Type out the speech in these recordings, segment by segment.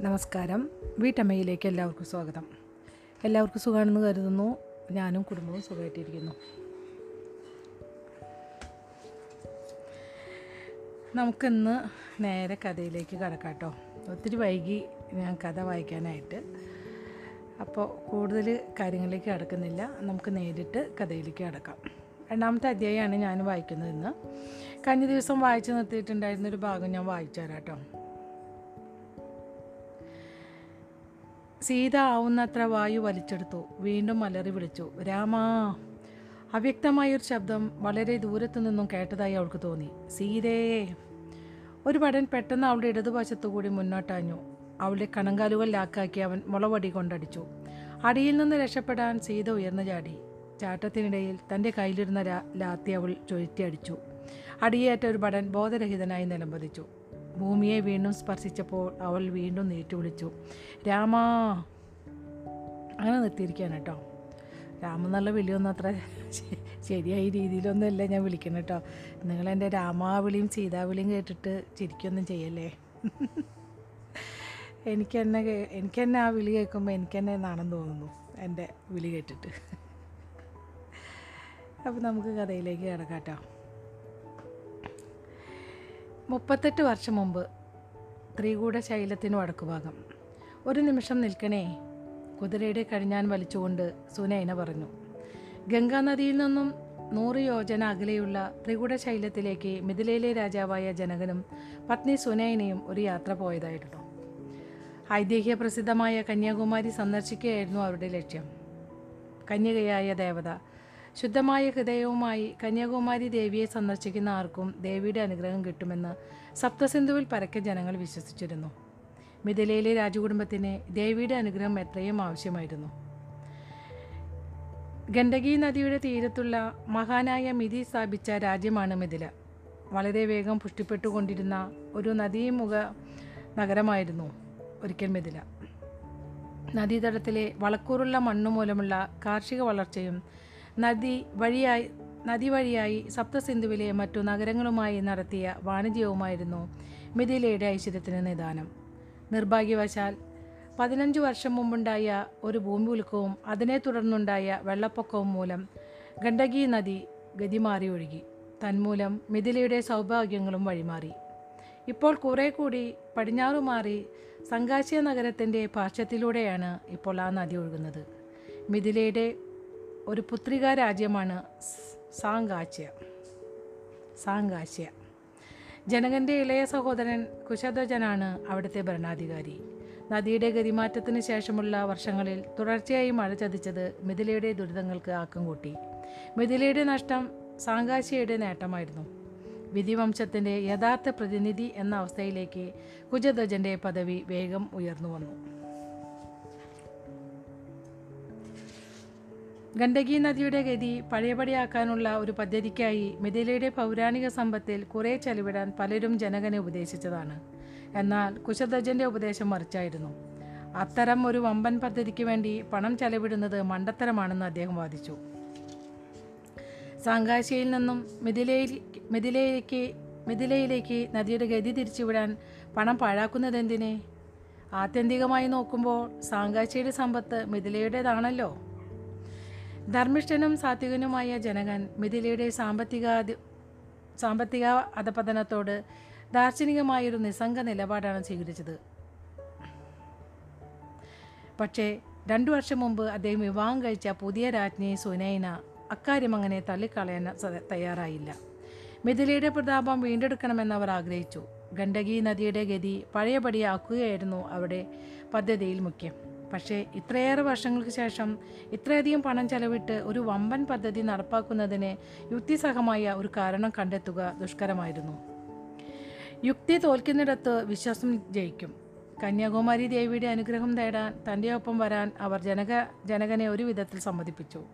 നമസ്കാരം. വീട്ടമ്മയിലേക്ക് എല്ലാവർക്കും സ്വാഗതം. എല്ലാവർക്കും സുഖമാണെന്ന് കരുതുന്നു. ഞാനും കുടുംബവും സുഖമായിട്ടിരിക്കുന്നു. നമുക്കിന്ന് നേരെ കഥയിലേക്ക് കടക്കാം കേട്ടോ. ഒത്തിരി വൈകി ഞാൻ കഥ വായിക്കാനായിട്ട്. അപ്പോൾ കൂടുതൽ കാര്യങ്ങളിലേക്ക് കടക്കുന്നില്ല. നമുക്ക് നേരിട്ട് കഥയിലേക്ക് കടക്കാം. രണ്ടാമത്തെ അധ്യായമാണ് ഞാൻ വായിക്കുന്നത് ഇന്ന്. കഴിഞ്ഞ ദിവസം വായിച്ചു നിർത്തിയിട്ടുണ്ടായിരുന്നൊരു ഭാഗം ഞാൻ വായിച്ചു തരാം കേട്ടോ. സീത ആവുന്നത്ര വായു വലിച്ചെടുത്തു. വീണ്ടും അലറി വിളിച്ചു രാമാ. അവ്യക്തമായൊരു ശബ്ദം വളരെ ദൂരത്തു നിന്നും കേട്ടതായി അവൾക്ക് തോന്നി. സീതേ. ഒരു പടൻ പെട്ടെന്ന് അവളുടെ ഇടതുവശത്തു കൂടി മുന്നോട്ടാഞ്ഞു. അവളുടെ കണങ്കാലുകൾ ലാക്കാക്കി അവൻ മുളവടി കൊണ്ടടിച്ചു. അടിയിൽ നിന്ന് രക്ഷപ്പെടാൻ സീത ഉയർന്നു ചാടി. ചാട്ടത്തിനിടയിൽ തന്റെ കയ്യിലിരുന്ന ലാത്തി അവൾ ചുഴറ്റിയടിച്ചു. അടിയേറ്റ ഒരു പടൻ ബോധരഹിതനായി നിലംപതിച്ചു. ഭൂമിയെ വീണ്ടും സ്പർശിച്ചപ്പോൾ അവൾ വീണ്ടും നീറ്റു വിളിച്ചു. രാമാ. അങ്ങനെ നിർത്തിയിരിക്കുകയാണ് കേട്ടോ. രാമ എന്നുള്ള വിളിയൊന്നും അത്ര ശരിയായ രീതിയിലൊന്നുമല്ല ഞാൻ വിളിക്കുന്നത് കേട്ടോ. നിങ്ങളെന്റെ രാമാവിളിയും സീതാവിളിയും കേട്ടിട്ട് ചിരിക്കൊന്നും ചെയ്യല്ലേ? എനിക്ക് തന്നെ എനിക്ക് തന്നെ ആ വിളി കേൾക്കുമ്പോൾ എനിക്ക് തന്നെ നാണം തോന്നുന്നു എന്റെ വിളി കേട്ടിട്ട്. അപ്പോൾ നമുക്ക് കഥയിലേക്ക് കിടക്കാം കേട്ടോ. മുപ്പത്തെട്ട് വർഷം മുമ്പ് ത്രികൂട ശൈലത്തിന് വടക്കുഭാഗം. ഒരു നിമിഷം നിൽക്കണേ. കുതിരയുടെ കഴിഞ്ഞാൻ വലിച്ചുകൊണ്ട് സുനൈന പറഞ്ഞു ഗംഗാനദിയിൽ നിന്നും നൂറ് യോജന അകലെയുള്ള ത്രികൂട ശൈലത്തിലേക്ക് മിഥിലയിലെ രാജാവായ ജനകനും പത്നി സുനൈനയും ഒരു യാത്ര പോയതായിരുന്നു. ഐതിഹ്യ പ്രസിദ്ധമായ കന്യാകുമാരി സന്ദർശിക്കുകയായിരുന്നു അവരുടെ ലക്ഷ്യം. കന്യകയായ ദേവത ശുദ്ധമായ ഹൃദയവുമായി കന്യാകുമാരി ദേവിയെ സന്ദർശിക്കുന്ന ആർക്കും ദേവിയുടെ അനുഗ്രഹം കിട്ടുമെന്ന് സപ്തസിന്ധുവിൽ പരക്കെ ജനങ്ങൾ വിശ്വസിച്ചിരുന്നു. മിഥിലയിലെ രാജകുടുംബത്തിന് ദേവിയുടെ അനുഗ്രഹം എത്രയും ആവശ്യമായിരുന്നു. ഗണ്ഡകി നദിയുടെ തീരത്തുള്ള മഹാനായ മിഥി സ്ഥാപിച്ച രാജ്യമാണ് മിഥില. വളരെ വേഗം പുഷ്ടിപ്പെട്ടുകൊണ്ടിരുന്ന ഒരു നദീമുഖ നഗരമായിരുന്നു ഒരിക്കൽ മിഥില. നദീതടത്തിലെ വളക്കൂറുള്ള മണ്ണു മൂലമുള്ള കാർഷിക വളർച്ചയും നദി വഴിയായി നദി വഴിയായി സപ്തസിന്ധുവിലെ മറ്റു നഗരങ്ങളുമായി നടത്തിയ വാണിജ്യവുമായിരുന്നു മിഥിലയുടെ ഐശ്വര്യത്തിന് നിദാനം. നിർഭാഗ്യവശാൽ പതിനഞ്ച് വർഷം മുമ്പുണ്ടായ ഒരു ഭൂമി ഉൽക്കവും അതിനെ തുടർന്നുണ്ടായ വെള്ളപ്പൊക്കവും മൂലം ഗണ്ഡകി നദി ഗതിമാറി ഒഴുകി. തന്മൂലം മിഥിലയുടെ സൗഭാഗ്യങ്ങളും വഴിമാറി. ഇപ്പോൾ കുറേ കൂടി പടിഞ്ഞാറു മാറി സംഘാശ്യ നഗരത്തിന്റെ പാർശ്വത്തിലൂടെയാണ് ഇപ്പോൾ ആ നദി ഒഴുകുന്നത്. മിഥിലയുടെ ഒരു പുത്രിക രാജ്യമാണ് സാങ്കാശ്യ സാങ്കാശ്യ ജനകന്റെ ഇളയ സഹോദരൻ കുശധ്വജനാണ് അവിടുത്തെ ഭരണാധികാരി. നദിയുടെ ഗതിമാറ്റത്തിന് ശേഷമുള്ള വർഷങ്ങളിൽ തുടർച്ചയായി മഴ ചതിച്ചത് മിഥിലയുടെ ദുരിതങ്ങൾക്ക് ആക്കം കൂട്ടി. മിഥിലയുടെ നഷ്ടം സാങ്കാശ്യയുടെ നേട്ടമായിരുന്നു. വിധിവംശത്തിന്റെ യഥാർത്ഥ പ്രതിനിധി എന്ന അവസ്ഥയിലേക്ക് കുജധ്വജന്റെ പദവി വേഗം ഉയർന്നു വന്നു. ഗണ്ഡകി നദിയുടെ ഗതി പഴയപടിയാക്കാനുള്ള ഒരു പദ്ധതിക്കായി മിഥിലയുടെ പൗരാണിക സമ്പത്തിൽ കുറേ ചെലവിടാൻ പലരും ജനകനെ ഉപദേശിച്ചതാണ്. എന്നാൽ കുശധ്വജന്റെ ഉപദേശം മറിച്ചായിരുന്നു. അത്തരം ഒരു വമ്പൻ പദ്ധതിക്ക് വേണ്ടി പണം ചെലവിടുന്നത് മണ്ടത്തരമാണെന്ന് അദ്ദേഹം വാദിച്ചു. സാങ്കാശിയിൽ നിന്നും മിഥിലയിൽ മിഥിലയിലേക്ക് മിഥിലയിലേക്ക് നദിയുടെ ഗതി തിരിച്ചുവിടാൻ പണം പാഴാക്കുന്നതെന്തിനെ? ആത്യന്തികമായി നോക്കുമ്പോൾ സാങ്കാശിയുടെ സമ്പത്ത് മിഥിലയുടേതാണല്ലോ. ധർമ്മിഷ്ഠനും സാത്വികനുമായ ജനകൻ മിഥിലയുടെ സാമ്പത്തിക സാമ്പത്തിക അധപതനത്തോട് ദാർശനികമായൊരു നിസ്സംഗ നിലപാടാണ് സ്വീകരിച്ചത്. പക്ഷേ രണ്ടു വർഷം മുമ്പ് അദ്ദേഹം വിവാഹം കഴിച്ച പുതിയ രാജ്ഞി സുനൈന അക്കാര്യം അങ്ങനെ തള്ളിക്കളയാൻ തയ്യാറായില്ല. മിഥിലയുടെ പ്രതാപം വീണ്ടെടുക്കണമെന്ന് അവർ ആഗ്രഹിച്ചു. ഗണ്ഡകി നദിയുടെ ഗതി പഴയപടിയാക്കുകയായിരുന്നു അവിടെ പദ്ധതിയിൽ മുഖ്യം. പക്ഷേ ഇത്രയേറെ വർഷങ്ങൾക്ക് ശേഷം ഇത്രയധികം പണം ചെലവിട്ട് ഒരു വമ്പൻ പദ്ധതി നടപ്പാക്കുന്നതിന് യുക്തിസഹമായ ഒരു കാരണം കണ്ടെത്തുക ദുഷ്കരമായിരുന്നു. യുക്തി തോൽക്കുന്നിടത്ത് വിശ്വാസം ജയിക്കും. കന്യാകുമാരി ദേവിയുടെ അനുഗ്രഹം തേടാൻ തന്റെ ഒപ്പം വരാൻ അവർ ജനക ജനകനെ ഒരു വിധത്തിൽ സമ്മതിപ്പിച്ചു.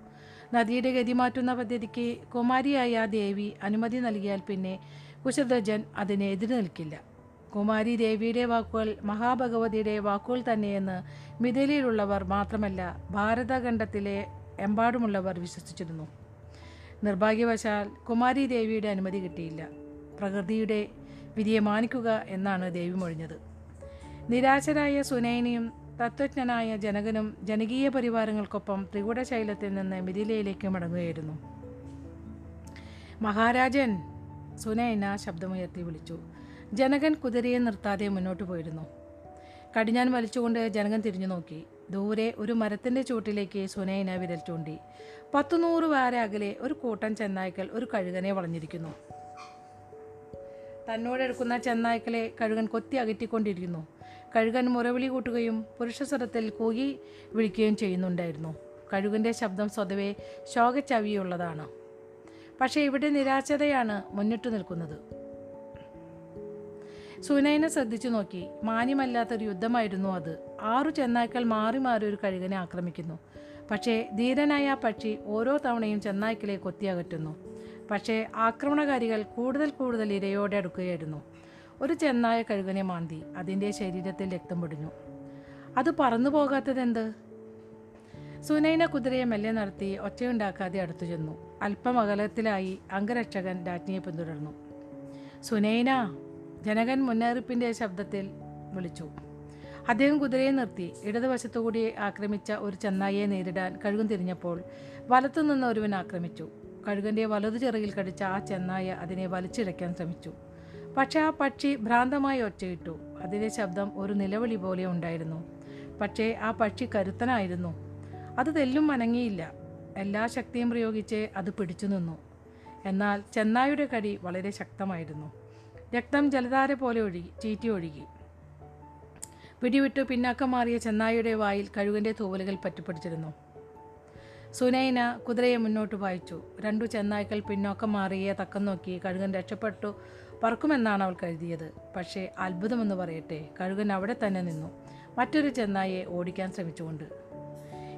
നദിയുടെ ഗതി മാറ്റുന്ന പദ്ധതിക്ക് കുമാരിയായ ദേവി അനുമതി നൽകിയാൽ പിന്നെ കുശധ്വജൻ അതിനെ എതിർ നിൽക്കില്ല കുമാരി ദേവിയുടെ വാക്കുകൾ മഹാഭഗവതിയുടെ വാക്കുകൾ തന്നെയെന്ന് മിഥിലയിലുള്ളവർ മാത്രമല്ല ഭാരതഖണ്ഡത്തിലെ എമ്പാടുമുള്ളവർ വിശ്വസിച്ചിരുന്നു. നിർഭാഗ്യവശാൽ കുമാരി ദേവിയുടെ അനുമതി കിട്ടിയില്ല. പ്രകൃതിയുടെ വിധിയെ മാനിക്കുക എന്നാണ് ദേവി മൊഴിഞ്ഞത്. നിരാശരായ സുനൈനയും തത്വജ്ഞനായ ജനകനും ജനകീയ പരിവാരങ്ങൾക്കൊപ്പം ത്രികുടശൈലത്തിൽ നിന്ന് മിഥിലയിലേക്ക് മടങ്ങുകയായിരുന്നു. മഹാരാജൻ സുനൈന ശബ്ദമുയർത്തി വിളിച്ചു. ജനകൻ കുതിരയെ നിർത്താതെ മുന്നോട്ട് പോയിരുന്നു. കടിഞ്ഞാൻ വലിച്ചുകൊണ്ട് ജനകൻ തിരിഞ്ഞു നോക്കി. ദൂരെ ഒരു മരത്തിന്റെ ചൂട്ടിലേക്ക് സുനൈന വിരൽ ചൂണ്ടി. പത്തുനൂറ് വാര അകലെ ഒരു കൂട്ടം ചെന്നായ്ക്കൾ ഒരു കഴുകനെ വളഞ്ഞിരിക്കുന്നു. തന്നോടെടുക്കുന്ന ചെന്നായ്ക്കളെ കഴുകൻ കൊത്തി അകറ്റിക്കൊണ്ടിരിക്കുന്നു. കഴുകൻ മുറവിളി കൂട്ടുകയും പുരുഷസ്വരത്തിൽ കൂകി വിളിക്കുകയും ചെയ്യുന്നുണ്ടായിരുന്നു. കഴുകന്റെ ശബ്ദം സ്വതവേ ശോകച്ചവിയുള്ളതാണ്. പക്ഷേ ഇവിടെ നിരാശതയാണ് മുന്നിട്ടു നിൽക്കുന്നത്. സുനൈനെ ശ്രദ്ധിച്ചു നോക്കി. മാന്യമല്ലാത്തൊരു യുദ്ധമായിരുന്നു അത്. ആറു ചെന്നായ്ക്കൾ മാറി മാറി ഒരു കഴുകനെ ആക്രമിക്കുന്നു. പക്ഷേ ധീരനായ ആ പക്ഷി ഓരോ തവണയും ചെന്നായ്ക്കളെ കൊത്തിയകറ്റുന്നു പക്ഷേ ആക്രമണകാരികൾ കൂടുതൽ കൂടുതൽ ഇരയോടെ അടുക്കുകയായിരുന്നു. ഒരു ചെന്നായ കഴുകനെ മാന്തി. അതിന്റെ ശരീരത്തിൽ രക്തം പൊടിഞ്ഞു. അത് പറന്നു പോകാത്തതെന്ത്? സുനൈന കുതിരയെ മെല്ലെ നടത്തി ഒച്ചയുണ്ടാക്കാതെ അടുത്തു ചെന്നു. അല്പം അകലത്തിലായി അംഗരക്ഷകൻ രാജ്ഞിയെ പിന്തുടർന്നു. സുനൈന ജനകൻ മുന്നറിയിപ്പിന്റെ ശബ്ദത്തിൽ വിളിച്ചു. അദ്ദേഹം കുതിരയെ നിർത്തി ഇടതുവശത്തുകൂടി ആക്രമിച്ച ഒരു ചെന്നായിയെ നേരിടാൻ കഴുകൻ തിരിഞ്ഞപ്പോൾ വലത്തുനിന്ന് ഒരുവൻ ആക്രമിച്ചു. കഴുകന്റെ വലതു ചിറകിൽ കടിച്ച ആ ചെന്നായ അതിനെ വലിച്ചിഴയ്ക്കാൻ ശ്രമിച്ചു. പക്ഷേ ആ പക്ഷി ഭ്രാന്തമായി ഒച്ചയിട്ടു. അതിന്റെ ശബ്ദം ഒരു നിലവിളി പോലെ ഉണ്ടായിരുന്നു. പക്ഷേ ആ പക്ഷി കരുത്തനായിരുന്നു. അത് തെല്ലും അനങ്ങിയില്ല. എല്ലാ ശക്തിയും പ്രയോഗിച്ച് അത് പിടിച്ചു നിന്നു. എന്നാൽ ചെന്നായുടെ കടി വളരെ ശക്തമായിരുന്നു. രക്തം ജലധാര പോലെ ഒഴുകി ചീറ്റി ഒഴുകി. പിടിവിട്ട് പിന്നാക്കം മാറിയ ചെന്നായിയുടെ വായിൽ കഴുകന്റെ തൂവലുകൾ പറ്റിപ്പിടിച്ചിരുന്നു. സുനൈന കുതിരയെ മുന്നോട്ട് വായിച്ചു. രണ്ടു ചെന്നായ്ക്കൾ പിന്നോക്കം മാറിയ തക്കം നോക്കി കഴുകൻ രക്ഷപ്പെട്ടു. പറക്കുമെന്നാണ് അവൾ കരുതിയത്. പക്ഷേ അത്ഭുതമെന്ന് പറയട്ടെ കഴുകൻ അവിടെ തന്നെ നിന്നു. മറ്റൊരു ചെന്നായെ ഓടിക്കാൻ ശ്രമിച്ചുകൊണ്ട്.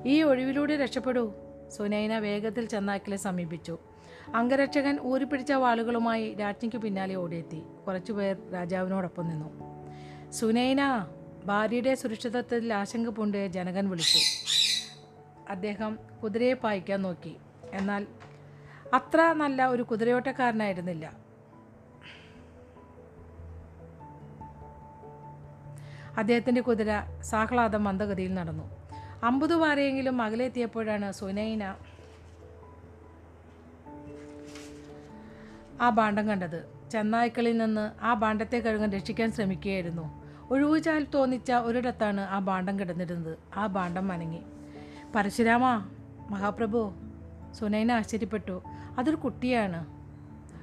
ഈ ഒഴിവിലൂടെ രക്ഷപ്പെടൂ. സുനൈന വേഗത്തിൽ ചെന്നായ്ക്കളെ സമീപിച്ചു. അംഗരക്ഷകൻ ഊരിപ്പിടിച്ച വാളുകളുമായി രാജ്ഞിക്ക് പിന്നാലെ ഓടിയെത്തി. കുറച്ചുപേർ രാജാവിനോടൊപ്പം നിന്നു. സുനൈന ഭാര്യയുടെ സുരക്ഷിതത്വത്തിൽ ആശങ്ക പൂണ്ട് ജനകൻ വിളിച്ചു. അദ്ദേഹം കുതിരയെ പായിക്കാൻ നോക്കി. എന്നാൽ അത്ര നല്ല ഒരു കുതിരയോട്ടക്കാരനായിരുന്നില്ല. അദ്ദേഹത്തിന്റെ കുതിര സാഹ്ലാദം മന്ദഗതിയിൽ നടന്നു. അമ്പത് വാരയെങ്കിലും അകലെത്തിയപ്പോഴാണ് സുനൈന ആ ഭാണ്ഡം കണ്ടത്. ചെന്നായ്ക്കളിൽ നിന്ന് ആ ഭാണ്ഡത്തെ കഴുകൻ രക്ഷിക്കാൻ ശ്രമിക്കുകയായിരുന്നു. ഒഴിവുചാൽ തോന്നിച്ച ഒരിടത്താണ് ആ ഭാണ്ഡം കിടന്നിരുന്നത്. ആ ഭാണ്ഡം മനങ്ങി പരശുരാമ മഹാപ്രഭു സുനൈന ആശ്ചര്യപ്പെട്ടു. അതൊരു കുട്ടിയാണ്.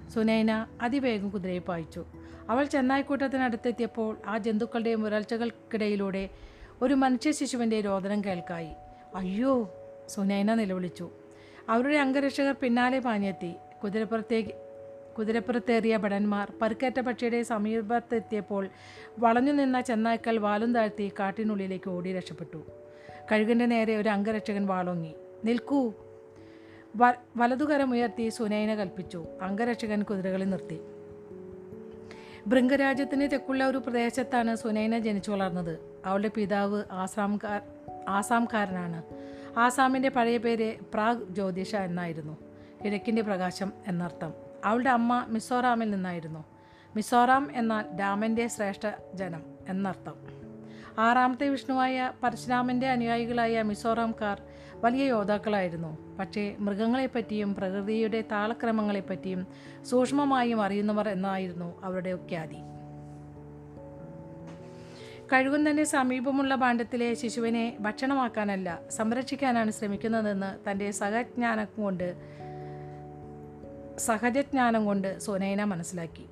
സുനൈന അതിവേഗം കുതിരയെ പായിച്ചു. അവൾ ചെന്നായിക്കൂട്ടത്തിനടുത്തെത്തിയപ്പോൾ ആ ജന്തുക്കളുടെ മുരൾച്ചകൾക്കിടയിലൂടെ ഒരു മനുഷ്യ ശിശുവിന്റെ രോദനം കേൾക്കായി. അയ്യോ സുനൈന നിലവിളിച്ചു. അവരുടെ അംഗരക്ഷകർ പിന്നാലെ പാഞ്ഞെത്തി. കുതിരപ്പുറത്തേക്ക് കുതിരപ്പുറത്തേറിയ ഭടന്മാർ പരുക്കേറ്റ പക്ഷിയുടെ സമീപത്തെത്തിയപ്പോൾ വളഞ്ഞു നിന്ന ചെന്നായ്ക്കൾ വാലും താഴ്ത്തി കാട്ടിനുള്ളിലേക്ക് ഓടി രക്ഷപ്പെട്ടു. കഴുകന്റെ നേരെ ഒരു അംഗരക്ഷകൻ വാളോങ്ങി. നിൽക്കൂ. വ വലതുകരമുയർത്തി സുനൈന കൽപ്പിച്ചു. അംഗരക്ഷകൻ കുതിരകളെ നിർത്തി. ഭൃംഗരാജ്യത്തിന് തെക്കുള്ള ഒരു പ്രദേശത്താണ് സുനൈന ജനിച്ചു വളർന്നത്. അവളുടെ പിതാവ് ആസാംകാർ ആസാംകാരനാണ്. ആസാമിന്റെ പഴയ പേര് പ്രാഗ് ജ്യോതിഷ എന്നായിരുന്നു. കിഴക്കിന്റെ പ്രകാശം എന്നർത്ഥം. അവളുടെ അമ്മ മിസോറാമിൽ നിന്നായിരുന്നു. മിസോറാം എന്നാൽ രാമന്റെ ശ്രേഷ്ഠ ജനം എന്നർത്ഥം. ആറാമത്തെ വിഷ്ണുവായ പരശുരാമന്റെ അനുയായികളായ മിസോറാംകാർ വലിയ യോദ്ധാക്കളായിരുന്നു. പക്ഷേ മൃഗങ്ങളെപ്പറ്റിയും പ്രകൃതിയുടെ താളക്രമങ്ങളെപ്പറ്റിയും സൂക്ഷ്മമായും അറിയുന്നവർ എന്നായിരുന്നു അവരുടെ ഖ്യാതി. കഴുകുന്നതിന്റെ സമീപമുള്ള ഭാണ്ഡത്തിലെ ശിശുവിനെ ഭക്ഷണമാക്കാനല്ല സംരക്ഷിക്കാനാണ് ശ്രമിക്കുന്നതെന്ന് തന്റെ സഹജ്ഞാനം കൊണ്ട് സഹജജ്ഞാനം കൊണ്ട് സുനൈന മനസ്സിലാക്കി.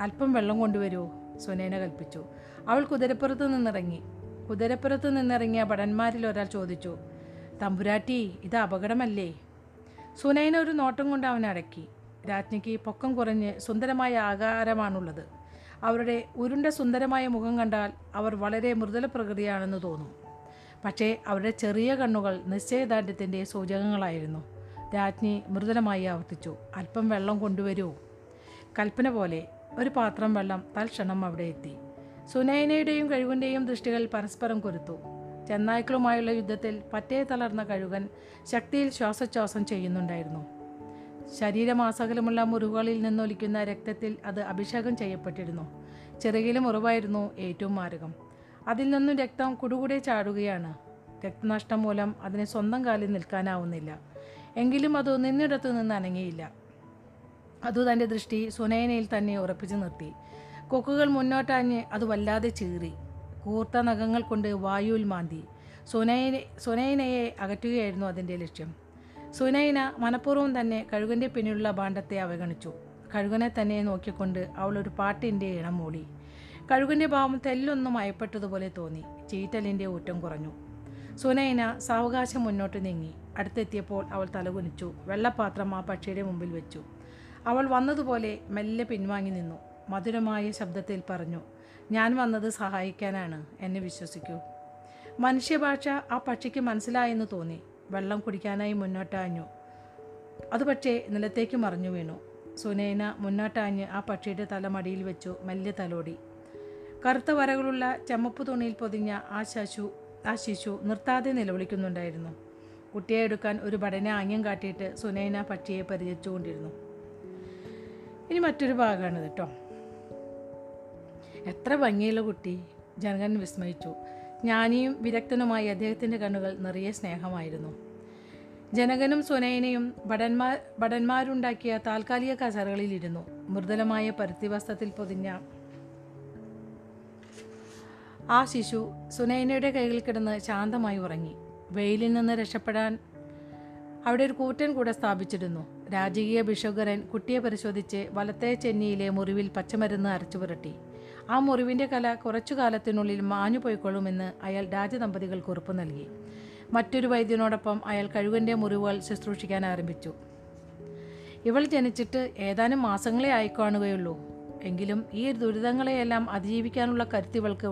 അല്പം വെള്ളം കൊണ്ടുവരുമോ സുനൈന കൽപ്പിച്ചു. അവൾ കുതിരപ്പുറത്ത് നിന്നിറങ്ങി. കുതിരപ്പുറത്ത് നിന്നിറങ്ങിയ ഭടന്മാരിൽ ഒരാൾ ചോദിച്ചു തമ്പുരാട്ടി ഇത് അപകടമല്ലേ? സുനൈന ഒരു നോട്ടം കൊണ്ട് അവനെ അടക്കി. രാജ്ഞിക്ക് പൊക്കം കുറഞ്ഞ് സുന്ദരമായ ആകാരമാണുള്ളത്. അവരുടെ ഉരുണ്ട സുന്ദരമായ മുഖം കണ്ടാൽ അവർ വളരെ മൃദുല പ്രകൃതിയാണെന്ന് തോന്നും. പക്ഷേ അവരുടെ ചെറിയ കണ്ണുകൾ നിശ്ചയദാർഢ്യത്തിന്റെ സൂചകങ്ങളായിരുന്നു. രാജ്ഞി മൃദുലമായി ആവർത്തിച്ചു അല്പം വെള്ളം കൊണ്ടുവരൂ. കൽപ്പന പോലെ ഒരു പാത്രം വെള്ളം തൽക്ഷണം അവിടെ എത്തി. സുനൈനയുടെയും കഴിവിന്റെയും ദൃഷ്ടികൾ പരസ്പരം കൊരുത്തു. ചെന്നായ്ക്കളുമായുള്ള യുദ്ധത്തിൽ പറ്റേ തളർന്ന കഴുകൻ ശക്തിയിൽ ശ്വാസോച്ഛ്വാസം ചെയ്യുന്നുണ്ടായിരുന്നു. ശരീരമാസകലമുള്ള മുറിവുകളിൽ നിന്നൊലിക്കുന്ന രക്തത്തിൽ അത് അഭിഷേകം ചെയ്യപ്പെട്ടിരുന്നു. ചെറുകിലെ മുറിവായിരുന്നു ഏറ്റവും മാരകം. അതിൽ നിന്നും രക്തം കുടുകൂടെ ചാടുകയാണ്. രക്തനഷ്ടം മൂലം അതിന് സ്വന്തം കാലിൽ നിൽക്കാനാവുന്നില്ല. എങ്കിലും അത് നിന്നിടത്തു നിന്ന് അനങ്ങിയില്ല. അതു തന്റെ ദൃഷ്ടി സുനയനയിൽ തന്നെ ഉറപ്പിച്ചു നിർത്തി. കൊക്കുകൾ മുന്നോട്ടാഞ്ഞ് അത് വല്ലാതെ ചീറി. കൂർത്ത നഖങ്ങൾ കൊണ്ട് വായുവിൽ മാന്തി. സുനയനെ സുനയനയെ അകറ്റുകയായിരുന്നു അതിന്റെ ലക്ഷ്യം. സുനൈന മനഃപൂർവം തന്നെ കഴുകന്റെ പിന്നിലുള്ള ഭാണ്ഡത്തെ അവഗണിച്ചു. കഴുകനെ തന്നെ നോക്കിക്കൊണ്ട് അവൾ ഒരു പാട്ടിന്റെ ഇണം മൂളി കഴുകന്റെ ഭാവം തെല്ലൊന്നും മയപ്പെട്ടതുപോലെ തോന്നി. ചീറ്റലിന്റെ ഊറ്റം കുറഞ്ഞു. സുനൈന സാവകാശം മുന്നോട്ട് നീങ്ങി. അടുത്തെത്തിയപ്പോൾ അവൾ തലകുനിച്ചു വെള്ളപ്പാത്രം ആ പക്ഷിയുടെ മുമ്പിൽ വെച്ചു. അവൾ വന്നതുപോലെ മെല്ലെ പിൻവാങ്ങി നിന്നു. മധുരമായ ശബ്ദത്തിൽ പറഞ്ഞു ഞാൻ വന്നത് സഹായിക്കാനാണ് എന്നെ വിശ്വസിക്കൂ. മനുഷ്യഭാഷ ആ പക്ഷിക്ക് മനസ്സിലായെന്ന് തോന്നി. വെള്ളം കുടിക്കാനായി മുന്നോട്ടാഞ്ഞു. അത് പക്ഷേ നിലത്തേക്ക് മറിഞ്ഞു വീണു. സുനേന മുന്നോട്ടാഞ്ഞ് ആ പക്ഷിയുടെ തല മടിയിൽ വെച്ചു മെല്ലെ തലോടി. കറുത്ത വരകളുള്ള ചെമ്മപ്പ് തുണിയിൽ പൊതിഞ്ഞ ആ ശശു ആ ശിശു നിർത്താതെ നിലവിളിക്കുന്നുണ്ടായിരുന്നു. കുട്ടിയെ എടുക്കാൻ ഒരു ഭടനെ ആംഗ്യം കാട്ടിയിട്ട് സുനൈന പക്ഷിയെ പരിചരിച്ചുകൊണ്ടിരുന്നു ഇനി മറ്റൊരു ഭാഗമാണ് കേട്ടോ. എത്ര ഭംഗിയുള്ള കുട്ടി. ജനകൻ വിസ്മയിച്ചു. ജ്ഞാനിയും വിരക്തനുമായി അദ്ദേഹത്തിന്റെ കണ്ണുകൾ നിറയെ സ്നേഹമായിരുന്നു. ജനകനും സുനൈനയും ഭടന്മാർ ഭടന്മാരുണ്ടാക്കിയ താൽക്കാലിക കസറുകളിലിരുന്നു മൃദുലമായ പരുത്തി വസ്ത്രത്തിൽ പൊതിഞ്ഞ ആ ശിശു സുനൈനയുടെ കൈകളിൽ കിടന്ന് ശാന്തമായി ഉറങ്ങി. വെയിലിൽ നിന്ന് രക്ഷപ്പെടാൻ അവിടെ ഒരു കൂറ്റൻ കൂടെ സ്ഥാപിച്ചിരുന്നു. രാജകീയ ബിഷോഗരൻ കുട്ടിയെ പരിശോധിച്ച് വലത്തെ ചെന്നിയിലെ മുറിവിൽ പച്ചമരുന്ന് അരച്ചു പുരട്ടി. ആ മുറിവിന്റെ കല കുറച്ചു കാലത്തിനുള്ളിൽ മാഞ്ഞു പോയിക്കൊള്ളുമെന്ന് അയാൾ രാജദമ്പതികൾക്ക് ഉറപ്പ് നൽകി. മറ്റൊരു വൈദ്യനോടൊപ്പം അയാൾ കഴുകന്റെ മുറിവുകൾ ശുശ്രൂഷിക്കാൻ ആരംഭിച്ചു. ഇവൾ ജനിച്ചിട്ട് ഏതാനും മാസങ്ങളെ ആയിക്കാണുകയുള്ളൂ. എങ്കിലും ഈ ദുരിതങ്ങളെയെല്ലാം അതിജീവിക്കാനുള്ള കരുത്ത് ഇവൾക്ക്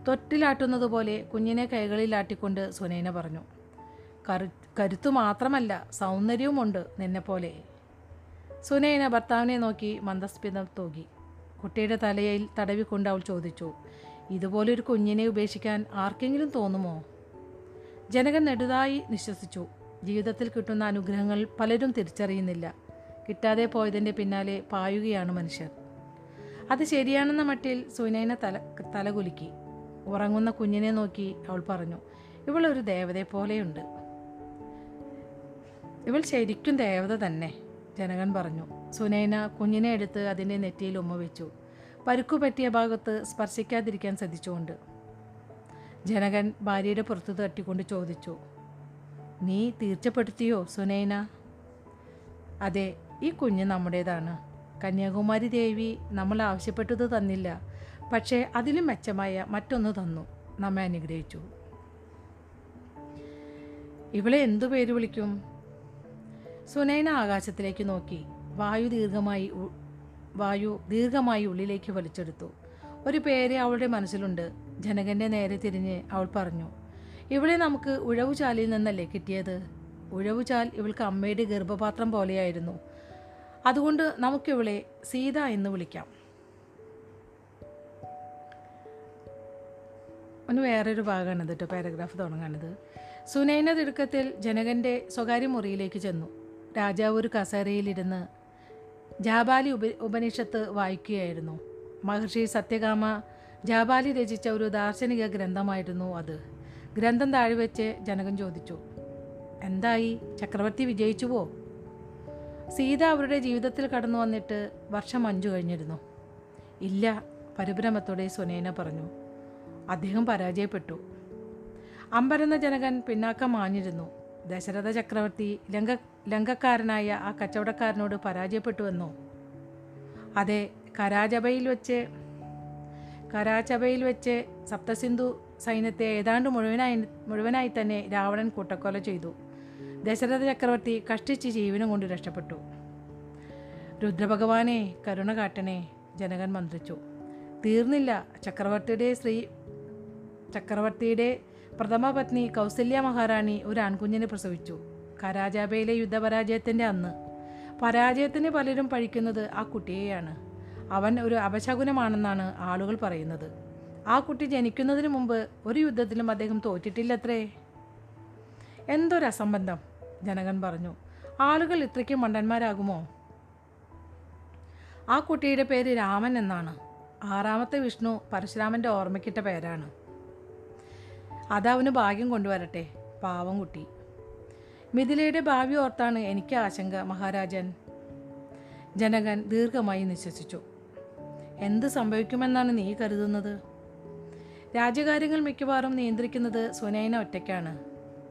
ഉണ്ടായി തൊട്ടിലാട്ടുന്നതുപോലെ കുഞ്ഞിനെ കൈകളിലാട്ടിക്കൊണ്ട് സുനൈന പറഞ്ഞു കരു കരുത്തു മാത്രമല്ല സൗന്ദര്യവുമുണ്ട് നിന്നെപ്പോലെ സുനൈന ഭർത്താവിനെ നോക്കി മന്ദസ്മിതം തൂകി കുട്ടിയുടെ തലയിൽ തടവിക്കൊണ്ട് അവൾ ചോദിച്ചു ഇതുപോലൊരു കുഞ്ഞിനെ ഉപേക്ഷിക്കാൻ ആർക്കെങ്കിലും തോന്നുമോ? ജനകൻ നെടുതായി നിശ്വസിച്ചു ജീവിതത്തിൽ കിട്ടുന്ന അനുഗ്രഹങ്ങൾ പലരും തിരിച്ചറിയുന്നില്ല. കിട്ടാതെ പോയതിന്റെ പിന്നാലെ പായുകയാണ് മനുഷ്യർ. അത് ശരിയാണെന്ന മട്ടിൽ സുനൈന തല തലകുലുക്കി. ഉറങ്ങുന്ന കുഞ്ഞിനെ നോക്കി അവൾ പറഞ്ഞു ഇവൾ ഒരു ദേവതയെ പോലെയുണ്ട്. ഇവൾ ശരിക്കും ദേവത തന്നെ ജനകൻ പറഞ്ഞു. സുനൈന കുഞ്ഞിനെ എടുത്ത് അതിന്റെ നെറ്റിയിൽ ഉമ്മ വെച്ചു പരുക്കു പറ്റിയ ഭാഗത്ത് സ്പർശിക്കാതിരിക്കാൻ ശ്രദ്ധിച്ചുകൊണ്ട്. ജനകൻ ഭാര്യയുടെ പുറത്ത് തട്ടിക്കൊണ്ട് ചോദിച്ചു നീ തീർച്ചപ്പെടുത്തിയോ സുനൈന? അതെ ഈ കുഞ്ഞ് നമ്മുടേതാണ്. കന്യാകുമാരി ദേവി നമ്മൾ ആവശ്യപ്പെട്ടത് തന്നില്ല. പക്ഷേ അതിലും മെച്ചമായ മറ്റൊന്ന് തന്നു. നമ്മെ അനുഗ്രഹിച്ചു. ഇവളെ എന്തു പേര് വിളിക്കും? സുനൈന ആകാശത്തിലേക്ക് നോക്കി. വായു ദീർഘമായി വായു ദീർഘമായി ഉള്ളിലേക്ക് വലിച്ചെടുത്തു. ഒരു പേര് അവളുടെ മനസ്സിലുണ്ട്. ജനകന്റെ നേരെ തിരിഞ്ഞ് അവൾ പറഞ്ഞു ഇവളെ നമുക്ക് ഉഴവുചാലിൽ നിന്നല്ലേ കിട്ടിയത്? ഉഴവുചാൽ ഇവൾക്ക് അമ്മയുടെ ഗർഭപാത്രം പോലെയായിരുന്നു. അതുകൊണ്ട് നമുക്കിവളെ സീത എന്ന് വിളിക്കാം. ഒന്ന് വേറൊരു ഭാഗമാണ് കേട്ടോ പാരഗ്രാഫ് തുടങ്ങാനത്. സുനൈന തിടുക്കത്തിൽ ജനകന്റെ സ്വകാര്യ മുറിയിലേക്ക് ചെന്നു. രാജാവ് ഒരു കസേരയിലിരുന്ന് ജാബാലി ഉപ ഉപനിഷത്ത് വായിക്കുകയായിരുന്നു. മഹർഷി സത്യകാമ ജാബാലി രചിച്ച ഒരു ദാർശനിക ഗ്രന്ഥമായിരുന്നു അത്. ഗ്രന്ഥം താഴെ വെച്ച് ജനകൻ ചോദിച്ചു എന്തായി? ചക്രവർത്തി വിജയിച്ചുവോ? സീത അവരുടെ ജീവിതത്തിൽ കടന്നു വന്നിട്ട് വർഷം അഞ്ചു കഴിഞ്ഞിരുന്നു. ഇല്ല പരിഭ്രമത്തോടെ സുനേന പറഞ്ഞു. അദ്ദേഹം പരാജയപ്പെട്ടു. അമ്പരന്ന ജനകൻ പിന്നാക്കം മാഞ്ഞിരുന്നു. ദശരഥ ചക്രവർത്തി ലങ്ക ലങ്കക്കാരനായ ആ കച്ചവടക്കാരനോട് പരാജയപ്പെട്ടുവെന്നോ? അതെ കരാചബയിൽ വെച്ച് കരാചബയിൽ വെച്ച് സപ്തസിന്ധു സൈന്യത്തെ ഏതാണ്ട് മുഴുവനായി മുഴുവനായി തന്നെ രാവണൻ കൂട്ടക്കൊല ചെയ്തു. ദശരഥ ചക്രവർത്തി കഷ്ടിച്ച് ജീവനും കൊണ്ട് രക്ഷപ്പെട്ടു. രുദ്രഭഗവാനെ കരുണ കാട്ടണേ ജനകൻ മന്ത്രിച്ചു. തീർന്നില്ല ചക്രവർത്തിയുടെ സ്ത്രീ ചക്രവർത്തിയുടെ പ്രഥമ പത്നി കൗസല്യ മഹാറാണി ഒരു ആൺകുഞ്ഞിനെ പ്രസവിച്ചു. കരാജാബയിലെ യുദ്ധപരാജയത്തിന്റെ അന്ന് പരാജയത്തിന് പലരും പഴിക്കുന്നത് ആ കുട്ടിയെയാണ്. അവൻ ഒരു അപശകുനമാണെന്നാണ് ആളുകൾ പറയുന്നത്. ആ കുട്ടി ജനിക്കുന്നതിന് മുമ്പ് ഒരു യുദ്ധത്തിലും അദ്ദേഹം തോറ്റിട്ടില്ലത്രേ. എന്തൊരു അസംബന്ധം ജനകൻ പറഞ്ഞു. ആളുകൾ ഇത്രയ്ക്ക് മണ്ടന്മാരാകുമോ? ആ കുട്ടിയുടെ പേര് രാമൻ എന്നാണ്. ആറാമത്തെ വിഷ്ണു പരശുരാമന്റെ ഓർമ്മയ്ക്കിട്ട പേരാണ്. അതവന് ഭാഗ്യം കൊണ്ടുവരട്ടെ പാവം കുട്ടി. മിഥിലയുടെ ഭാവി ഓർത്താണ് എനിക്ക് ആശങ്ക മഹാരാജൻ. ജനകൻ ദീർഘമായി നിശ്വസിച്ചു. എന്ത് സംഭവിക്കുമെന്നാണ് നീ കരുതുന്നത്? രാജ്യകാര്യങ്ങൾ മിക്കവാറും നിയന്ത്രിക്കുന്നത് സുനൈന ഒറ്റയ്ക്കാണ്.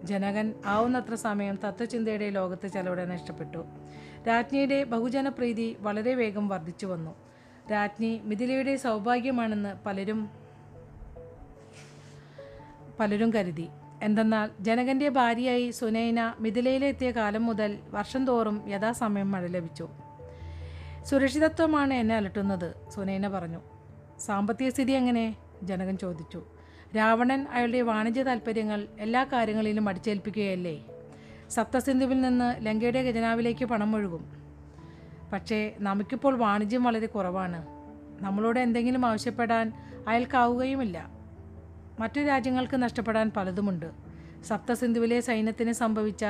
ജനകൻ ആവുന്നത്ര സമയം തത്വചിന്തയുടെ ലോകത്ത് ചെലവിടാൻ ഇഷ്ടപ്പെട്ടു രാജ്ഞിയുടെ ബഹുജനപ്രീതി വളരെ വേഗം വർദ്ധിച്ചു വന്നു. രാജ്ഞി മിഥിലയുടെ സൗഭാഗ്യമാണെന്ന് പലരും പലരും കരുതി. എന്തെന്നാൽ ജനകന്റെ ഭാര്യയായി സുനൈന മിഥിലയിലെത്തിയ കാലം മുതൽ വർഷം തോറും യഥാസമയം മഴ ലഭിച്ചു. സുരക്ഷിതത്വമാണ് എന്നെ അലട്ടുന്നത് സുനൈന പറഞ്ഞു. സാമ്പത്തിക സ്ഥിതി എങ്ങനെ? ജനകൻ ചോദിച്ചു. രാവണൻ അയാളുടെ വാണിജ്യ താൽപ്പര്യങ്ങൾ എല്ലാ കാര്യങ്ങളിലും അടിച്ചേൽപ്പിക്കുകയല്ലേ? സപ്തസിന്ധുവിൽ നിന്ന് ലങ്കയുടെ ഖജനാവിലേക്ക് പണം ഒഴുകും. പക്ഷേ നമുക്കിപ്പോൾ വാണിജ്യം വളരെ കുറവാണ്. നമ്മളോട് എന്തെങ്കിലും ആവശ്യപ്പെടാൻ അയാൾക്കാവുകയുമില്ല മറ്റു രാജ്യങ്ങൾക്ക് നഷ്ടപ്പെടാൻ പലതുമുണ്ട്. സപ്തസിന്ധുവിലെ സൈന്യത്തിന് സംഭവിച്ച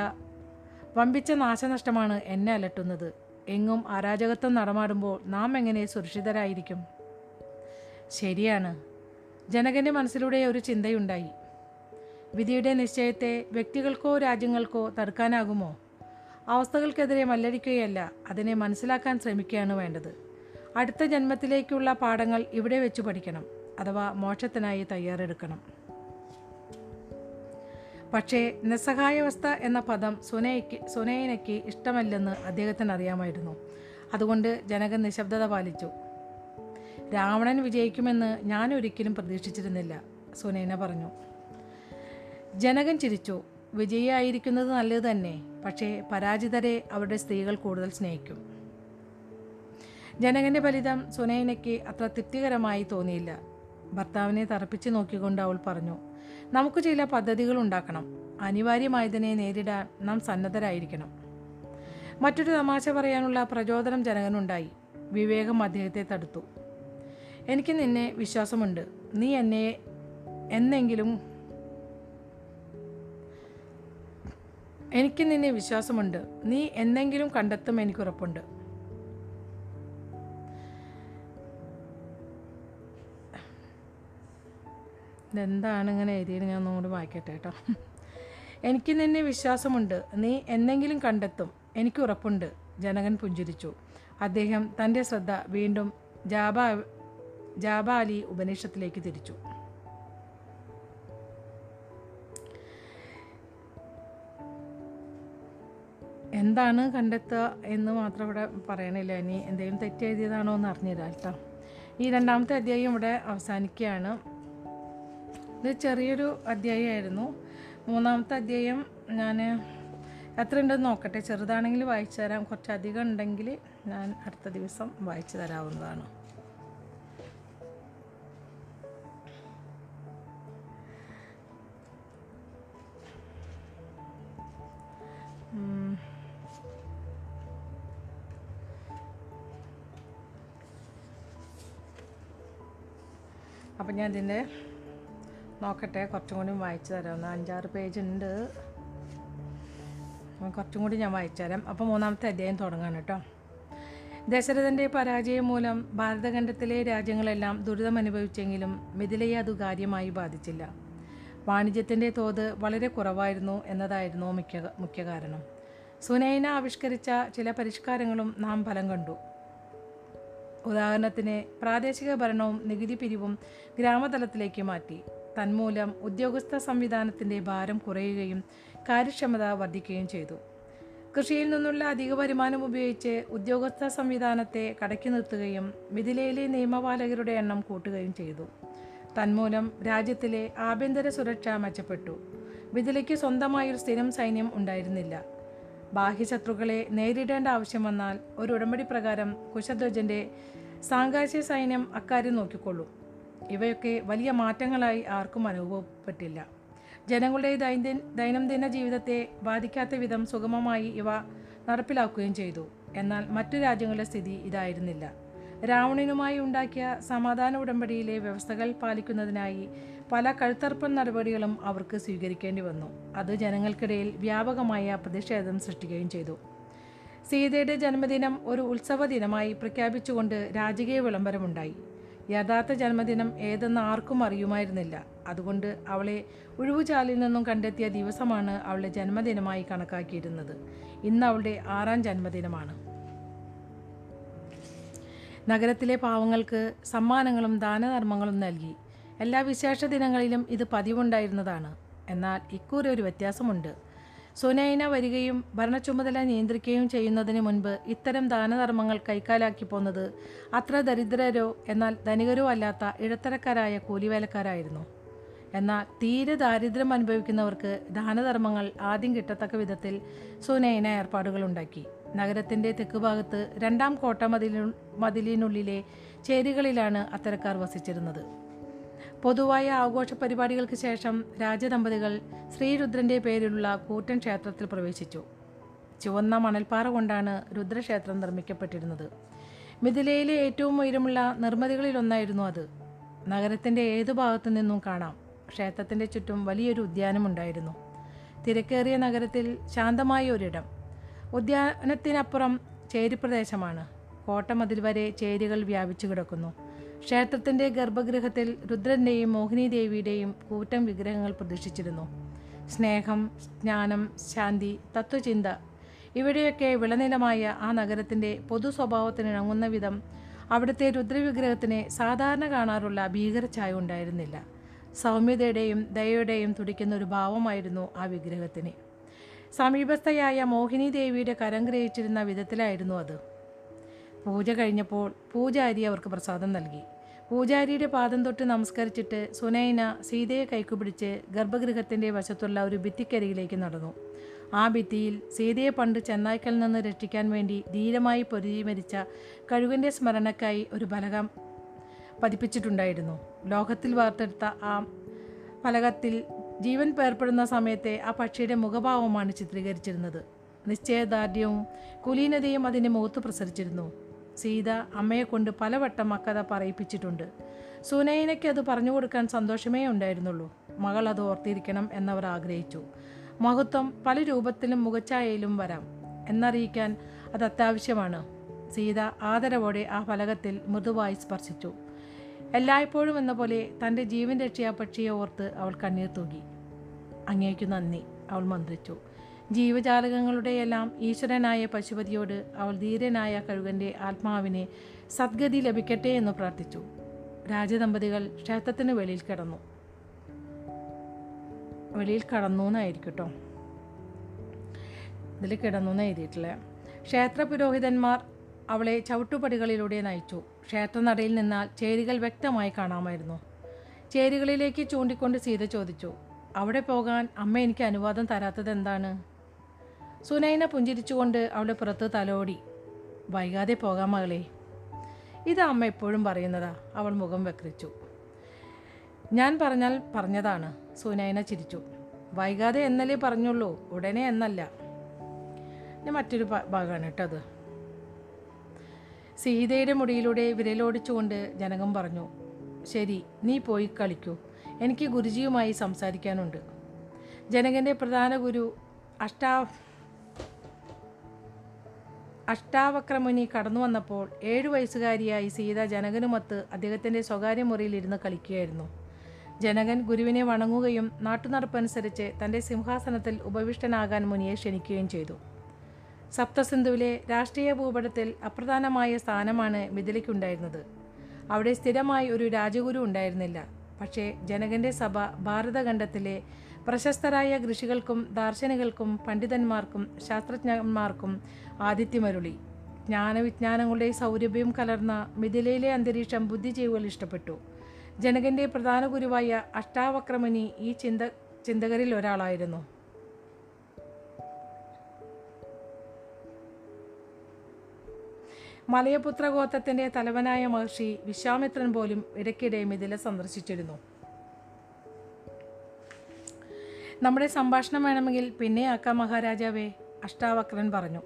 വമ്പിച്ച നാശനഷ്ടമാണ് എന്നെ അലട്ടുന്നത്. എങ്ങും അരാജകത്വം നടമാടുമ്പോൾ നാം എങ്ങനെ സുരക്ഷിതരായിരിക്കും? ശരിയാണ്. ജനകന്റെ മനസ്സിലൂടെ ഒരു ചിന്തയുണ്ടായി. വിധിയുടെ നിശ്ചയത്തെ വ്യക്തികൾക്കോ രാജ്യങ്ങൾക്കോ തടുക്കാനാകുമോ? അവസ്ഥകൾക്കെതിരെ മല്ലടിക്കുകയല്ല അതിനെ മനസ്സിലാക്കാൻ ശ്രമിക്കുകയാണ് വേണ്ടത്. അടുത്ത ജന്മത്തിലേക്കുള്ള പാഠങ്ങൾ ഇവിടെ വെച്ച് പഠിക്കണം. അഥവാ മോക്ഷത്തിനായി തയ്യാറെടുക്കണം. പക്ഷേ നിസ്സഹായാവസ്ഥ എന്ന പദം സുനയ്ക്ക് സുനയനയ്ക്ക് ഇഷ്ടമല്ലെന്ന് അദ്ദേഹത്തിന് അറിയാമായിരുന്നു അതുകൊണ്ട് ജനകൻ നിശബ്ദത പാലിച്ചു. രാവണൻ വിജയിക്കുമെന്ന് ഞാൻ ഒരിക്കലും പ്രതീക്ഷിച്ചിരുന്നില്ല സുനയന പറഞ്ഞു. ജനകൻ ചിരിച്ചു. വിജയിയായിരിക്കുന്നത് നല്ലത് തന്നെ പക്ഷേ പരാജിതരെ അവരുടെ സ്ത്രീകൾ കൂടുതൽ സ്നേഹിക്കും. ജനകന്റെ ഫലിതം സുനൈനയ്ക്ക് അത്ര തൃപ്തികരമായി തോന്നിയില്ല. ഭർത്താവിനെ തറപ്പിച്ച് നോക്കിക്കൊണ്ട് അവൾ പറഞ്ഞു നമുക്ക് ചില പദ്ധതികൾ ഉണ്ടാക്കണം. അനിവാര്യമായതിനെ നേരിടാൻ നാം സന്നദ്ധരായിരിക്കണം. മറ്റൊരു തമാശ പറയാനുള്ള പ്രചോദനം ജനകനുണ്ടായി. വിവേകം അദ്ദേഹത്തെ തടുത്തു. എനിക്ക് നിന്നെ വിശ്വാസമുണ്ട്. നീ എന്നെ എന്നെങ്കിലും എനിക്ക് നിന്നെ വിശ്വാസമുണ്ട്. നീ എന്നെങ്കിലും കണ്ടെത്തും എനിക്കുറപ്പുണ്ട് ഇതെന്താണ് ഇങ്ങനെ എഴുതിയത് ഞാൻ ഒന്നുകൂടി വായിക്കട്ടെ കേട്ടോ. എനിക്ക് നിന്നെ വിശ്വാസമുണ്ട്. നീ എന്തെങ്കിലും കണ്ടെത്തും. എനിക്ക് ഉറപ്പുണ്ട്. ജനകൻ പുഞ്ചിരിച്ചു. അദ്ദേഹം തന്റെ ശ്രദ്ധ വീണ്ടും ജാബ ജാബാലി ഉപനിഷത്തിലേക്ക് തിരിച്ചു. എന്താണ് കണ്ടെത്തുക എന്ന് മാത്രം ഇവിടെ പറയണില്ല. ഇനി എന്തെങ്കിലും തെറ്റെഴുതിയതാണോ എന്ന് അറിഞ്ഞുതരാം കേട്ടോ. ഈ രണ്ടാമത്തെ അധ്യായം ഇവിടെ അവസാനിക്കുകയാണ്. ഇത് ചെറിയൊരു അധ്യായമായിരുന്നു. മൂന്നാമത്തെ അധ്യായം ഞാൻ എത്ര ഉണ്ടെന്ന് നോക്കട്ടെ. ചെറുതാണെങ്കിൽ വായിച്ചു തരാം. കുറച്ചധികം ഉണ്ടെങ്കിൽ ഞാൻ അടുത്ത ദിവസം വായിച്ചു തരാവുന്നതാണ്. അപ്പം ഞാൻ ഇതിന്റെ നോക്കട്ടെ കുറച്ചും കൂടി വായിച്ചു തരാം. ഒന്ന് അഞ്ചാറ് പേജ് ഉണ്ട്. കുറച്ചും കൂടി ഞാൻ വായിച്ചു തരാം. അപ്പോൾ മൂന്നാമത്തെ അധ്യായം തുടങ്ങാണ് കേട്ടോ. ദശരഥന്റെ പരാജയം മൂലം ഭാരതഖണ്ഡത്തിലെ രാജ്യങ്ങളെല്ലാം ദുരിതം അനുഭവിച്ചെങ്കിലും മിഥിലയെ അത് കാര്യമായി ബാധിച്ചില്ല. വാണിജ്യത്തിന്റെ തോത് വളരെ കുറവായിരുന്നു എന്നതായിരുന്നു മുഖ്യ മുഖ്യ കാരണം. സുനൈന ആവിഷ്കരിച്ച ചില പരിഷ്കാരങ്ങളും നാം ഫലം കണ്ടു. ഉദാഹരണത്തിന് പ്രാദേശിക ഭരണവും നികുതി പിരിവും ഗ്രാമതലത്തിലേക്ക് മാറ്റി. തന്മൂലം ഉദ്യോഗസ്ഥ സംവിധാനത്തിന്റെ ഭാരം കുറയുകയും കാര്യക്ഷമത വർദ്ധിക്കുകയും ചെയ്തു. കൃഷിയിൽ നിന്നുള്ള അധിക വരുമാനം ഉപയോഗിച്ച് ഉദ്യോഗസ്ഥ സംവിധാനത്തെ കടക്കി നിർത്തുകയും മിഥിലയിലെ നിയമപാലകരുടെ എണ്ണം കൂട്ടുകയും ചെയ്തു. തന്മൂലം രാജ്യത്തിലെ ആഭ്യന്തര സുരക്ഷ മെച്ചപ്പെട്ടു. മിഥിലയ്ക്ക് സ്വന്തമായൊരു സ്ഥിരം സൈന്യം ഉണ്ടായിരുന്നില്ല. ബാഹ്യശത്രുക്കളെ നേരിടേണ്ട ആവശ്യം വന്നാൽ ഒരു ഉടമ്പടി പ്രകാരം കുശധ്വജന്റെ സാങ്കാശ്യ സൈന്യം അക്കാര്യം നോക്കിക്കൊള്ളും. ഇവയൊക്കെ വലിയ മാറ്റങ്ങളായി ആർക്കും അനുഭവപ്പെട്ടില്ല. ജനങ്ങളുടെ ദൈനംദിന ദൈനംദിന ജീവിതത്തെ ബാധിക്കാത്ത വിധം സുഗമമായി ഇവ നടപ്പിലാക്കുകയും ചെയ്തു. എന്നാൽ മറ്റു രാജ്യങ്ങളുടെ സ്ഥിതി ഇതായിരുന്നില്ല. രാവണനുമായി ഉണ്ടാക്കിയ സമാധാന ഉടമ്പടിയിലെ വ്യവസ്ഥകൾ പാലിക്കുന്നതിനായി പല കഴുത്തർപ്പൻ നടപടികളും അവർക്ക് സ്വീകരിക്കേണ്ടി വന്നു. അത് ജനങ്ങൾക്കിടയിൽ വ്യാപകമായ പ്രതിഷേധം സൃഷ്ടിക്കുകയും ചെയ്തു. സീതയുടെ ജന്മദിനം ഒരു ഉത്സവ ദിനമായി പ്രഖ്യാപിച്ചുകൊണ്ട് രാജകീയ വിളംബരമുണ്ടായി. യഥാർത്ഥ ജന്മദിനം ഏതെന്ന് ആർക്കും അറിയുമായിരുന്നില്ല. അതുകൊണ്ട് അവളെ ഉഴുവുചാലിൽ നിന്നും കണ്ടെത്തിയ ദിവസമാണ് അവളുടെ ജന്മദിനമായി കണക്കാക്കിയിരുന്നത്. ഇന്ന് അവളുടെ ആറാം ജന്മദിനമാണ്. നഗരത്തിലെ പാവങ്ങൾക്ക് സമ്മാനങ്ങളും ദാനധർമ്മങ്ങളും നൽകി. എല്ലാ വിശേഷ ദിനങ്ങളിലും ഇത് പതിവുണ്ടായിരുന്നതാണ്. എന്നാൽ ഇക്കുറി ഒരു വ്യത്യാസമുണ്ട്. സുനൈന വരികയും ഭരണച്ചുമതല നിയന്ത്രിക്കുകയും ചെയ്യുന്നതിന് മുൻപ് ഇത്തരം ദാനധർമ്മങ്ങൾ കൈക്കാലാക്കി പോന്നത് അത്ര ദരിദ്രരോ എന്നാൽ ധനികരോ അല്ലാത്ത ഇടത്തരക്കാരായ കൂലിവേലക്കാരായിരുന്നു. എന്നാൽ തീരെ ദാരിദ്ര്യം അനുഭവിക്കുന്നവർക്ക് ദാനധർമ്മങ്ങൾ ആദ്യം കിട്ടത്തക്ക വിധത്തിൽ സുനൈന ഏർപ്പാടുകളുണ്ടാക്കി നഗരത്തിന്റെ തെക്കുഭാഗത്ത് രണ്ടാം കോട്ട മതിലു മതിലിനുള്ളിലെ ചേരികളിലാണ് അത്തരക്കാർ വസിച്ചിരുന്നത്. പൊതുവായ ആഘോഷ പരിപാടികൾക്ക് ശേഷം രാജദമ്പതികൾ ശ്രീരുദ്രന്റെ പേരിലുള്ള കൂറ്റൻ ക്ഷേത്രത്തിൽ പ്രവേശിച്ചു. ചുവന്ന മണൽപ്പാറ കൊണ്ടാണ് രുദ്രക്ഷേത്രം നിർമ്മിക്കപ്പെട്ടിരുന്നത്. മിഥിലയിലെ ഏറ്റവും ഉയരമുള്ള നിർമ്മിതികളിലൊന്നായിരുന്നു അത്. നഗരത്തിന്റെ ഏതു ഭാഗത്തു നിന്നും കാണാം. ക്ഷേത്രത്തിന്റെ ചുറ്റും വലിയൊരു ഉദ്യാനമുണ്ടായിരുന്നു. തിരക്കേറിയ നഗരത്തിൽ ശാന്തമായ ഒരിടം. ഉദ്യാനത്തിനപ്പുറം ചേരി പ്രദേശമാണ് കോട്ടമതിൽ വരെ ചേരികൾ വ്യാപിച്ചു കിടക്കുന്നു. ക്ഷേത്രത്തിന്റെ ഗർഭഗൃഹത്തിൽ രുദ്രന്റെയും മോഹിനിദേവിയുടെയും കൂറ്റം വിഗ്രഹങ്ങൾ പ്രതിഷ്ഠിച്ചിരുന്നു സ്നേഹം ജ്ഞാനം ശാന്തി തത്വചിന്ത ഇവിടെയൊക്കെ വിളനിലമായ ആ നഗരത്തിന്റെ പൊതു സ്വഭാവത്തിനിണങ്ങുന്ന വിധം അവിടുത്തെ രുദ്രവിഗ്രഹത്തിന് സാധാരണ കാണാറുള്ള ഭീകരഛായ ഉണ്ടായിരുന്നില്ല. സൗമ്യതയുടെയും ദയയുടെയും തുടിക്കുന്ന ഒരു ഭാവമായിരുന്നു ആ വിഗ്രഹത്തിന്. സമീപസ്ഥയായ മോഹിനി ദേവിയുടെ കരം ഗ്രഹിച്ചിരുന്ന വിധത്തിലായിരുന്നു അത്. പൂജ കഴിഞ്ഞപ്പോൾ പൂജാരി അവർക്ക് പ്രസാദം നൽകി. പൂജാരിയുടെ പാദം തൊട്ട് നമസ്കരിച്ചിട്ട് സുനൈന സീതയെ കൈക്കുപിടിച്ച് ഗർഭഗൃഹത്തിന്റെ വശത്തുള്ള ഒരു ഭിത്തിക്കരികിലേക്ക് നടന്നു. ആ ഭിത്തിയിൽ സീതയെ പണ്ട് ചെന്നായ്ക്കൽ നിന്ന് രക്ഷിക്കാൻ വേണ്ടി ധീരമായി പൊരുതി മരിച്ച കഴുകന്റെ സ്മരണക്കായി ഒരു ഫലകം പതിപ്പിച്ചിട്ടുണ്ടായിരുന്നു. ലോകത്തിൽ വാർത്തെടുത്ത ആ ഫലകത്തിൽ ജീവൻ പേർപ്പെടുന്ന സമയത്തെ ആ പക്ഷിയുടെ മുഖഭാവമാണ് ചിത്രീകരിച്ചിരുന്നത്. നിശ്ചയദാർഢ്യവും കുലീനതയും അതിന്റെ മുഖത്ത് പ്രസരിച്ചിരുന്നു. സീത അമ്മയെ കൊണ്ട് പലവട്ടം അക്കഥ പറയിപ്പിച്ചിട്ടുണ്ട്. സുനൈനയ്ക്ക് അത് പറഞ്ഞു കൊടുക്കാൻ സന്തോഷമേ ഉണ്ടായിരുന്നുള്ളൂ. മകൾ അത് ഓർത്തിരിക്കണം എന്നവർ ആഗ്രഹിച്ചു. മഹത്വം പല രൂപത്തിലും മുഖച്ഛായയിലും വരാം. എന്നറിയിക്കാൻ അത് അത്യാവശ്യമാണ്. സീത ആദരവോടെ ആ ഫലകത്തിൽ മൃദുവായി സ്പർശിച്ചു. എല്ലായ്പ്പോഴും എന്ന പോലെ തന്റെ ജീവൻ രക്ഷയാ പക്ഷിയെ ഓർത്ത് അവൾ കണ്ണീർ തൂകി. അങ്ങേക്കു നന്ദി. അവൾ മന്ത്രിച്ചു. ജീവജാലകങ്ങളുടെയെല്ലാം ഈശ്വരനായ പശുപതിയോട് അവൾ ധീരനായ കഴുകന്റെ ആത്മാവിനെ സദ്ഗതി ലഭിക്കട്ടെ എന്ന് പ്രാർത്ഥിച്ചു. രാജദമ്പതികൾ ക്ഷേത്രത്തിന് വെളിയിൽ കിടന്നു. വെളിയിൽ കടന്നു എന്നായിരിക്കട്ടോ കേട്ടോ ഇതിൽ കിടന്നു എന്ന് എഴുതിയിട്ടില്ല ക്ഷേത്ര പുരോഹിതന്മാർ അവളെ ചവിട്ടുപടികളിലൂടെ നയിച്ചു. ക്ഷേത്രനടയിൽ നിന്നാൽ ചേരികൾ വ്യക്തമായി കാണാമായിരുന്നു. ചേരികളിലേക്ക് ചൂണ്ടിക്കൊണ്ട് സീത ചോദിച്ചു അവിടെ പോകാൻ അമ്മ എനിക്ക് അനുവാദം തരാത്തത് എന്താണ് സുനൈന പുഞ്ചിരിച്ചുകൊണ്ട് അവളുടെ പുറത്ത് തലോടി. വൈകാതെ പോകാം മകളെ. ഇത് അമ്മ എപ്പോഴും പറയുന്നതാ അവൾ മുഖം വെക്രിച്ചു ഞാൻ പറഞ്ഞാൽ പറഞ്ഞതാണ് സുനൈന ചിരിച്ചു. വൈകാതെ എന്നല്ലേ പറഞ്ഞുള്ളൂ ഉടനെ എന്നല്ല. ഇനി മറ്റൊരു ഭാഗമാണ് കേട്ടോ അത്. സീതയുടെ മുടിയിലൂടെ വിരലോടിച്ചുകൊണ്ട് ജനകം പറഞ്ഞു. ശരി നീ പോയി കളിക്കൂ. എനിക്ക് ഗുരുജിയുമായി സംസാരിക്കാനുണ്ട്. ജനകന്റെ പ്രധാന ഗുരു അഷ്ടാ അഷ്ടാവക്രമുനി കടന്നു വന്നപ്പോൾ ഏഴു വയസ്സുകാരിയായി സീത ജനകനുമൊത്ത് അദ്ദേഹത്തിന്റെ സ്വകാര്യ മുറിയിൽ ഇരുന്ന് കളിക്കുകയായിരുന്നു. ജനകൻ ഗുരുവിനെ വണങ്ങുകയും നാട്ടുനടപ്പനുസരിച്ച് തന്റെ സിംഹാസനത്തിൽ ഉപവിഷ്ടനാകാൻ മുനിയെ ക്ഷണിക്കുകയും ചെയ്തു. സപ്തസിന്ധുവിലെ രാഷ്ട്രീയ ഭൂപടത്തിൽ അപ്രധാനമായ സ്ഥാനമാണ് മിഥിലയ്ക്കുണ്ടായിരുന്നത്. അവിടെ സ്ഥിരമായി ഒരു രാജഗുരു ഉണ്ടായിരുന്നില്ല. പക്ഷേ ജനകന്റെ സഭ ഭാരതഖണ്ഡത്തിലെ പ്രശസ്തരായ ഋഷികൾക്കും ദാർശനികൾക്കും പണ്ഡിതന്മാർക്കും ശാസ്ത്രജ്ഞന്മാർക്കും ആതിഥ്യമരുളി ജ്ഞാനവിജ്ഞാനങ്ങളുടെ സൗരഭ്യം കലർന്ന മിഥിലയിലെ അന്തരീക്ഷം ബുദ്ധിജീവികൾ ഇഷ്ടപ്പെട്ടു. ജനകന്റെ പ്രധാന ഗുരുവായ അഷ്ടാവക്രമനി ഈ ചിന്ത ചിന്തകരിൽ ഒരാളായിരുന്നു. മലയപുത്ര ഗോത്രത്തിന്റെ തലവനായ മഹർഷി വിശ്വാമിത്രൻ പോലും ഇടയ്ക്കിടെ മിഥില സന്ദർശിച്ചിരുന്നു. നമ്മുടെ സംഭാഷണം വേണമെങ്കിൽ പിന്നെ ആക്കാം മഹാരാജാവേ അഷ്ടാവക്രൻ പറഞ്ഞു.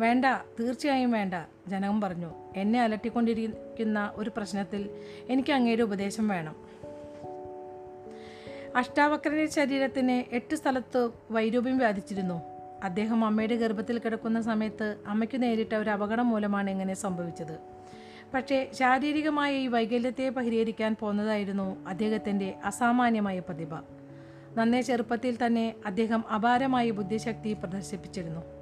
വേണ്ട തീർച്ചയായും വേണ്ട ജനകം പറഞ്ഞു. എന്നെ അലട്ടിക്കൊണ്ടിരിക്കുന്ന ഒരു പ്രശ്നത്തിൽ എനിക്ക് അങ്ങയുടെ ഉപദേശം വേണം. അഷ്ടാവക്രന്റെ ശരീരത്തിന് എട്ട് സ്ഥലത്ത് വൈരൂപ്യം വ്യാധിച്ചിരുന്നു. അദ്ദേഹം അമ്മയുടെ ഗർഭത്തിൽ കിടക്കുന്ന സമയത്ത് അമ്മയ്ക്ക് നേരിട്ട ഒരു അപകടം മൂലമാണ് ഇങ്ങനെ സംഭവിച്ചത്. പക്ഷേ ശാരീരികമായ ഈ വൈകല്യത്തെ പരിഹരിക്കാൻ പോന്നതായിരുന്നു അദ്ദേഹത്തിന്റെ അസാമാന്യമായ പ്രതിഭ. നന്നേ ചെറുപ്പത്തിൽ തന്നെ അദ്ദേഹം അപാരമായ ബുദ്ധിശക്തി പ്രദർശിപ്പിച്ചിരുന്നു.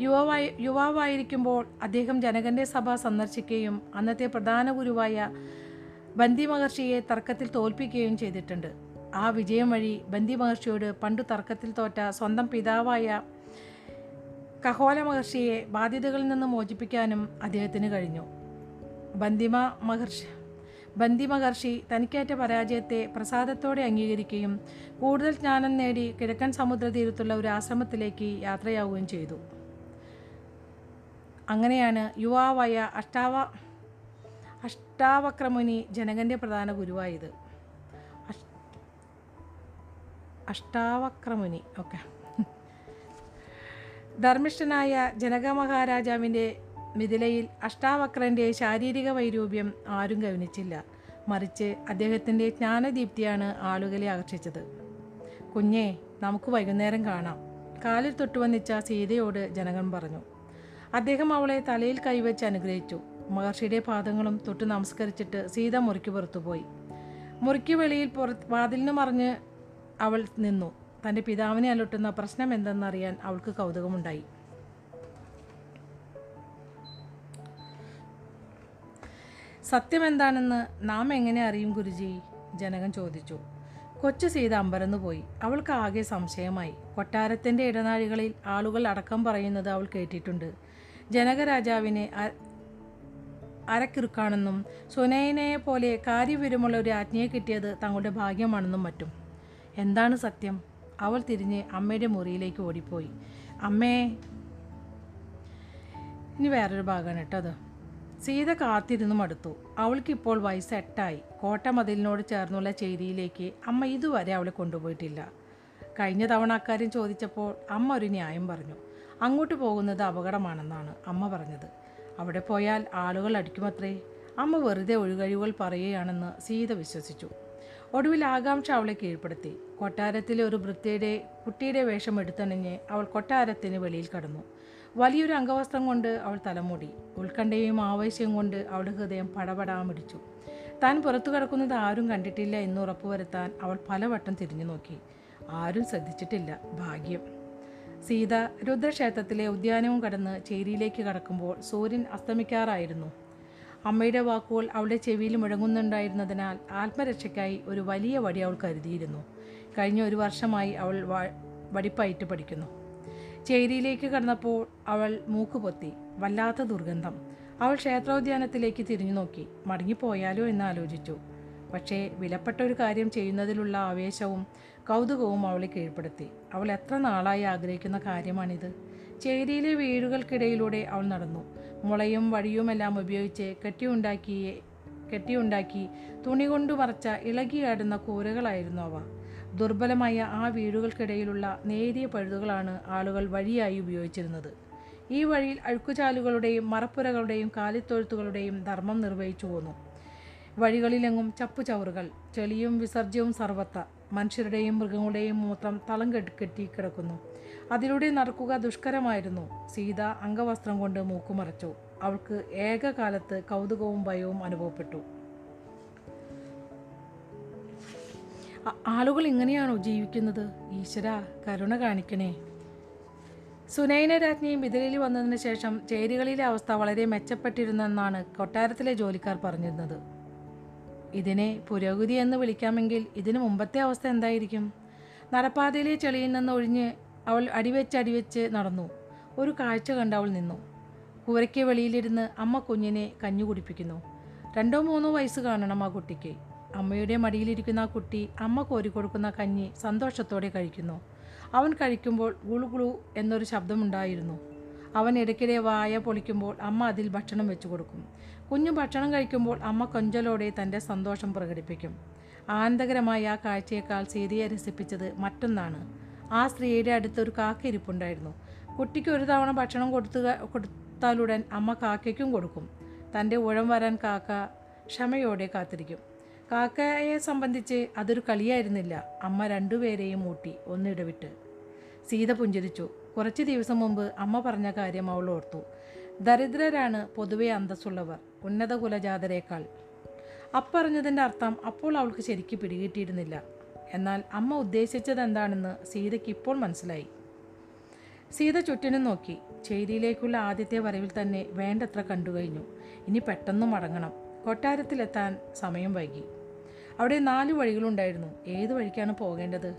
യുവാവായി യുവാവായിരിക്കുമ്പോൾ അദ്ദേഹം ജനകന്റെ സഭ സന്ദർശിക്കുകയും അന്നത്തെ പ്രധാന ഗുരുവായ ബന്ദി മഹർഷിയെ തർക്കത്തിൽ തോൽപ്പിക്കുകയും ചെയ്തിട്ടുണ്ട്. ആ വിജയം വഴി ബന്ദി മഹർഷിയോട് പണ്ട് തർക്കത്തിൽ തോറ്റ സ്വന്തം പിതാവായ കഹോല മഹർഷിയെ ബാധ്യതകളിൽ നിന്ന് മോചിപ്പിക്കാനും അദ്ദേഹത്തിന് കഴിഞ്ഞു. ബന്ദിമ മഹർഷി ബന്ദി മഹർഷി തനിക്കേറ്റ പരാജയത്തെ പ്രസാദത്തോടെ അംഗീകരിക്കുകയും കൂടുതൽ ജ്ഞാനം നേടി കിഴക്കൻ സമുദ്രതീരത്തുള്ള ഒരു ആശ്രമത്തിലേക്ക് യാത്രയാവുകയും ചെയ്തു. അങ്ങനെയാണ് യുവാവായ അഷ്ടാവ അഷ്ടാവക്രമുനി ജനകന്റെ പ്രധാന ഗുരുവായത്. അഷ്ടാവക്രമുനി ഓക്കെ. ധർമ്മിഷ്ഠനായ ജനക മഹാരാജാവിന്റെ മിഥിലയിൽ അഷ്ടാവക്രന്റെ ശാരീരിക വൈരൂപ്യം ആരും ഗവനിച്ചില്ല മറിച്ച് അദ്ദേഹത്തിന്റെ ജ്ഞാനദീപ്തിയാണ് ആളുകളെ ആകർഷിച്ചത്. കുഞ്ഞേ നമുക്ക് വൈകുന്നേരം കാണാം. കാലിൽ തൊട്ടുവന്നിച്ച സീതയോട് ജനകൻ പറഞ്ഞു അദ്ദേഹം അവളെ തലയിൽ കൈവച്ച് അനുഗ്രഹിച്ചു. മഹർഷിയുടെ പാദങ്ങളും തൊട്ട് നമസ്കരിച്ചിട്ട് സീത മുറിക്ക് പുറത്തുപോയി. മുറിക്ക് വെളിയിൽ പുറത്ത് വാതിലിന് മറിഞ്ഞ് അവൾ നിന്നു. തന്റെ പിതാവിനെ അലട്ടുന്ന പ്രശ്നം എന്തെന്നറിയാൻ അവൾക്ക് കൗതുകമുണ്ടായി. സത്യം എന്താണെന്ന് നാം എങ്ങനെ അറിയും ഗുരുജി? ജനകൻ ചോദിച്ചു. കൊച്ചു സീത അമ്പരന്ന് പോയി. അവൾക്ക് ആകെ സംശയമായി. കൊട്ടാരത്തിന്റെ ഇടനാഴികളിൽ ആളുകൾ അടക്കം പറയുന്നത് അവൾ കേട്ടിട്ടുണ്ട്. ജനകരാജാവിനെ അരക്കിറുക്കാണെന്നും സുനയനയെ പോലെ കാര്യവിരുമുള്ള ഒരു ആജ്ഞയെ കിട്ടിയത് തങ്ങളുടെ ഭാഗ്യമാണെന്നും മറ്റും. എന്താണ് സത്യം? അവൾ തിരിഞ്ഞ് അമ്മയുടെ മുറിയിലേക്ക് ഓടിപ്പോയി. അമ്മേ ഇനി വേറൊരു ഭാഗമാണ് കേട്ടോ അത്. സീത കാത്തിരുന്നു മടുത്തു അവൾക്കിപ്പോൾ വയസ്സ് എട്ടായി. കോട്ടമതിലിനോട് ചേർന്നുള്ള ചേരിയിലേക്ക് അമ്മ ഇതുവരെ അവളെ കൊണ്ടുപോയിട്ടില്ല. കഴിഞ്ഞ തവണ അക്കാര്യം ചോദിച്ചപ്പോൾ അമ്മ ഒരു ന്യായം പറഞ്ഞു. അങ്ങോട്ട് പോകുന്നത് അപകടമാണെന്നാണ് അമ്മ പറഞ്ഞത്. അവിടെ പോയാൽ ആളുകൾ അടിക്കുമത്രേ? അമ്മ വെറുതെ ഒഴുകഴിവുകൾ പറയുകയാണെന്ന് സീത വിശ്വസിച്ചു. ഒടുവിൽ ആകാംക്ഷ അവളെ കീഴ്പ്പെടുത്തി. കൊട്ടാരത്തിലെ ഒരു വൃത്തിയുടെ കുട്ടിയുടെ വേഷം എടുത്തണിഞ്ഞ് അവൾ കൊട്ടാരത്തിന് വെളിയിൽ കടന്നു. വലിയൊരു അംഗവസ്ത്രം കൊണ്ട് അവൾ തലമൂടി. ഉത്കണ്ഠയും ആവേശവും കൊണ്ട് അവളുടെ ഹൃദയം പടപടാമിടിച്ചു. താൻ പുറത്തു കിടക്കുന്നത് ആരും കണ്ടിട്ടില്ല എന്ന് ഉറപ്പുവരുത്താൻ അവൾ പലവട്ടം തിരിഞ്ഞു നോക്കി ആരും ശ്രദ്ധിച്ചിട്ടില്ല. ഭാഗ്യം. സീത രുദ്രക്ഷേത്രത്തിലെ ഉദ്യാനവും കടന്ന് ചേരിയിലേക്ക് കടക്കുമ്പോൾ സൂര്യൻ അസ്തമിക്കാറായിരുന്നു. അമ്മയുടെ വാക്കുകൾ അവളുടെ ചെവിയിൽ മുഴങ്ങുന്നുണ്ടായിരുന്നതിനാൽ ആത്മരക്ഷയ്ക്കായി ഒരു വലിയ വടി അവൾ കരുതിയിരുന്നു. കഴിഞ്ഞ ഒരു വർഷമായി അവൾ വടിപ്പായിട്ട് പഠിക്കുന്നു. ചേരിയിലേക്ക് കടന്നപ്പോൾ അവൾ മൂക്ക് പൊത്തി വല്ലാത്ത ദുർഗന്ധം. അവൾ ക്ഷേത്രോദ്യാനത്തിലേക്ക് തിരിഞ്ഞു നോക്കി മടങ്ങിപ്പോയാലോ എന്ന് ആലോചിച്ചു. പക്ഷേ വിലപ്പെട്ട ഒരു കാര്യം ചെയ്യുന്നതിലുള്ള ആവേശവും കൗതുകവും അവളെ കീഴ്പ്പെടുത്തി. അവൾ എത്ര നാളായി ആഗ്രഹിക്കുന്ന കാര്യമാണിത്. ചേരിയിലെ വീടുകൾക്കിടയിലൂടെ അവൾ നടന്നു. മുളയും വഴിയുമെല്ലാം ഉപയോഗിച്ച് കെട്ടിയുണ്ടാക്കി കെട്ടിയുണ്ടാക്കി തുണി കൊണ്ട് മറച്ച ഇളകിയാടുന്ന കൂരകളായിരുന്നു അവ. ദുർബലമായ ആ വീടുകൾക്കിടയിലുള്ള നേരിയ പഴുതുകളാണ് ആളുകൾ വഴിയായി ഉപയോഗിച്ചിരുന്നത്. ഈ വഴിയിൽ അഴുക്കുചാലുകളുടെയും മറപ്പുരകളുടെയും കാലിത്തൊഴുത്തുകളുടെയും ധർമ്മം നിർവഹിച്ചു പോന്നു. വഴികളിലെങ്ങും ചപ്പുചവറുകൾ ചെളിയും വിസർജ്യവും സർവത്ത മനുഷ്യരുടെയും മൃഗങ്ങളുടെയും മൂത്രം തളം കെട്ടി കിടക്കുന്നു. അതിലൂടെ നടക്കുക ദുഷ്കരമായിരുന്നു. സീത അംഗവസ്ത്രം കൊണ്ട് മൂക്കുമറച്ചു. അവൾക്ക് ഏകകാലത്ത് കൗതുകവും ഭയവും അനുഭവപ്പെട്ടു. ആളുകൾ ഇങ്ങനെയാണോ ജീവിക്കുന്നത്? ഈശ്വര കരുണ കാണിക്കണേ. സുനൈന രാജ്ഞി മിഥിലയിൽ വന്നതിന് ശേഷം ചേരികളിലെ അവസ്ഥ വളരെ മെച്ചപ്പെട്ടിരുന്നെന്നാണ് കൊട്ടാരത്തിലെ ജോലിക്കാർ പറഞ്ഞിരുന്നത്. ഇതിനെ പുരോഗതി എന്ന് വിളിക്കാമെങ്കിൽ ഇതിനു മുമ്പത്തെ അവസ്ഥ എന്തായിരിക്കും? നടപ്പാതയിലെ ചെളിയിൽ നിന്ന് ഒഴിഞ്ഞ് അവൾ അടിവെച്ച് അടിവെച്ച് നടന്നു. ഒരു കാഴ്ച കണ്ട് അവൾ നിന്നു. കൂരയ്ക്ക് വെളിയിലിരുന്ന് അമ്മ കുഞ്ഞിനെ കഞ്ഞു കുടിപ്പിക്കുന്നു. രണ്ടോ മൂന്നോ വയസ്സ് കാണണം ആ കുട്ടിക്ക്. അമ്മയുടെ മടിയിലിരിക്കുന്ന ആ കുട്ടി അമ്മ കോരിക്കൊടുക്കുന്ന കഞ്ഞി സന്തോഷത്തോടെ കഴിക്കുന്നു. അവൻ കഴിക്കുമ്പോൾ ഗുളു ഗുളു എന്നൊരു ശബ്ദമുണ്ടായിരുന്നു. അവൻ ഇടയ്ക്കിടെ വായ പൊളിക്കുമ്പോൾ അമ്മ അതിൽ ഭക്ഷണം വെച്ചു കൊടുക്കും കുഞ്ഞു ഭക്ഷണം കഴിക്കുമ്പോൾ അമ്മ കൊഞ്ചലോടെ തന്റെ സന്തോഷം പ്രകടിപ്പിക്കും. ആനന്ദകരമായ ആ കാഴ്ചയേക്കാൾ സീതയെ രസിപ്പിച്ചത് മറ്റൊന്നാണ്. ആ സ്ത്രീയുടെ അടുത്തൊരു കാക്ക ഇരിപ്പുണ്ടായിരുന്നു. കുട്ടിക്ക് ഒരു തവണ ഭക്ഷണം കൊടുത്തുക കൊടുത്താലുടൻ അമ്മ കാക്കയ്ക്കും കൊടുക്കും. തന്റെ ഉഴം വരാൻ കാക്ക ക്ഷമയോടെ കാത്തിരിക്കും. കാക്കയെ സംബന്ധിച്ച് അതൊരു കളിയായിരുന്നില്ല. അമ്മ രണ്ടുപേരെയും മൂട്ടി ഒന്നിടവിട്ട്. സീത പുഞ്ചിരിച്ചു. കുറച്ച് ദിവസം മുമ്പ് അമ്മ പറഞ്ഞ കാര്യം അവൾ ഓർത്തു. ദരിദ്രരാണ് പൊതുവെ അന്തസ്സുള്ളവർ ഉന്നത കുലജാതരേക്കാൾ. അപ്പറഞ്ഞതിന്റെ അർത്ഥം അപ്പോൾ അവൾക്ക് ശരിക്ക് പിടികിട്ടിയിരുന്നില്ല. എന്നാൽ അമ്മ ഉദ്ദേശിച്ചത് എന്താണെന്ന് സീതയ്ക്ക് ഇപ്പോൾ മനസ്സിലായി. സീത ചുറ്റിനും നോക്കി. ചേരിയിലേക്കുള്ള ആദ്യത്തെ വരവിൽ തന്നെ വേണ്ടത്ര കണ്ടു കഴിഞ്ഞു. ഇനി പെട്ടെന്ന് മടങ്ങണം. കൊട്ടാരത്തിലെത്താൻ സമയം വൈകി. അവിടെ നാല് വഴികളുണ്ടായിരുന്നു. ഏത് വഴിക്കാണ് പോകേണ്ടത്?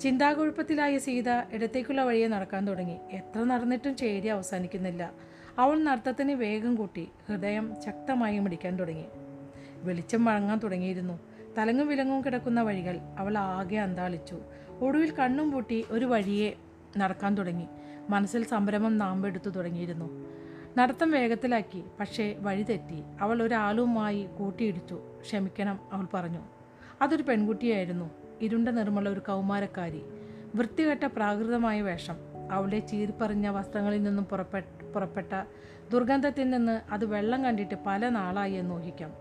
ചിന്താകുഴപ്പത്തിലായ സീത ഇടത്തേക്കുള്ള വഴിയെ നടക്കാൻ തുടങ്ങി. എത്ര നടന്നിട്ടും ചേരി അവസാനിക്കുന്നില്ല. അവൾ നടത്തത്തിന് വേഗം കൂട്ടി ഹൃദയം ശക്തമായി മിടിക്കാൻ തുടങ്ങി. വെളിച്ചം വഴങ്ങാൻ തുടങ്ങിയിരുന്നു. തലങ്ങും വിലങ്ങും കിടക്കുന്ന വഴികൾ അവൾ ആകെ അന്താളിച്ചു. ഒടുവിൽ കണ്ണും പൂട്ടി ഒരു വഴിയെ നടക്കാൻ തുടങ്ങി. മനസ്സിൽ സംരംഭം നാമ്പെടുത്തു തുടങ്ങിയിരുന്നു. നടത്തം വേഗത്തിലാക്കി പക്ഷേ വഴി തെറ്റി. അവൾ ഒരാളുമായി കൂട്ടിയിടിച്ചു. ക്ഷമിക്കണം അവൾ പറഞ്ഞു. അതൊരു പെൺകുട്ടിയായിരുന്നു. ഇരുണ്ട നിർമ്മല ഒരു കൗമാരക്കാരി. വൃത്തികെട്ട പ്രാകൃതമായ വേഷം. അവളുടെ ചീറിപ്പറിഞ്ഞ വസ്ത്രങ്ങളിൽ നിന്നും പുറപ്പെട്ട പുറപ്പെട്ട ദുർഗന്ധത്തിൽ നിന്ന് അത് വെള്ളം കണ്ടിട്ട് പല നാളായി എന്ന് ഊഹിക്കാം.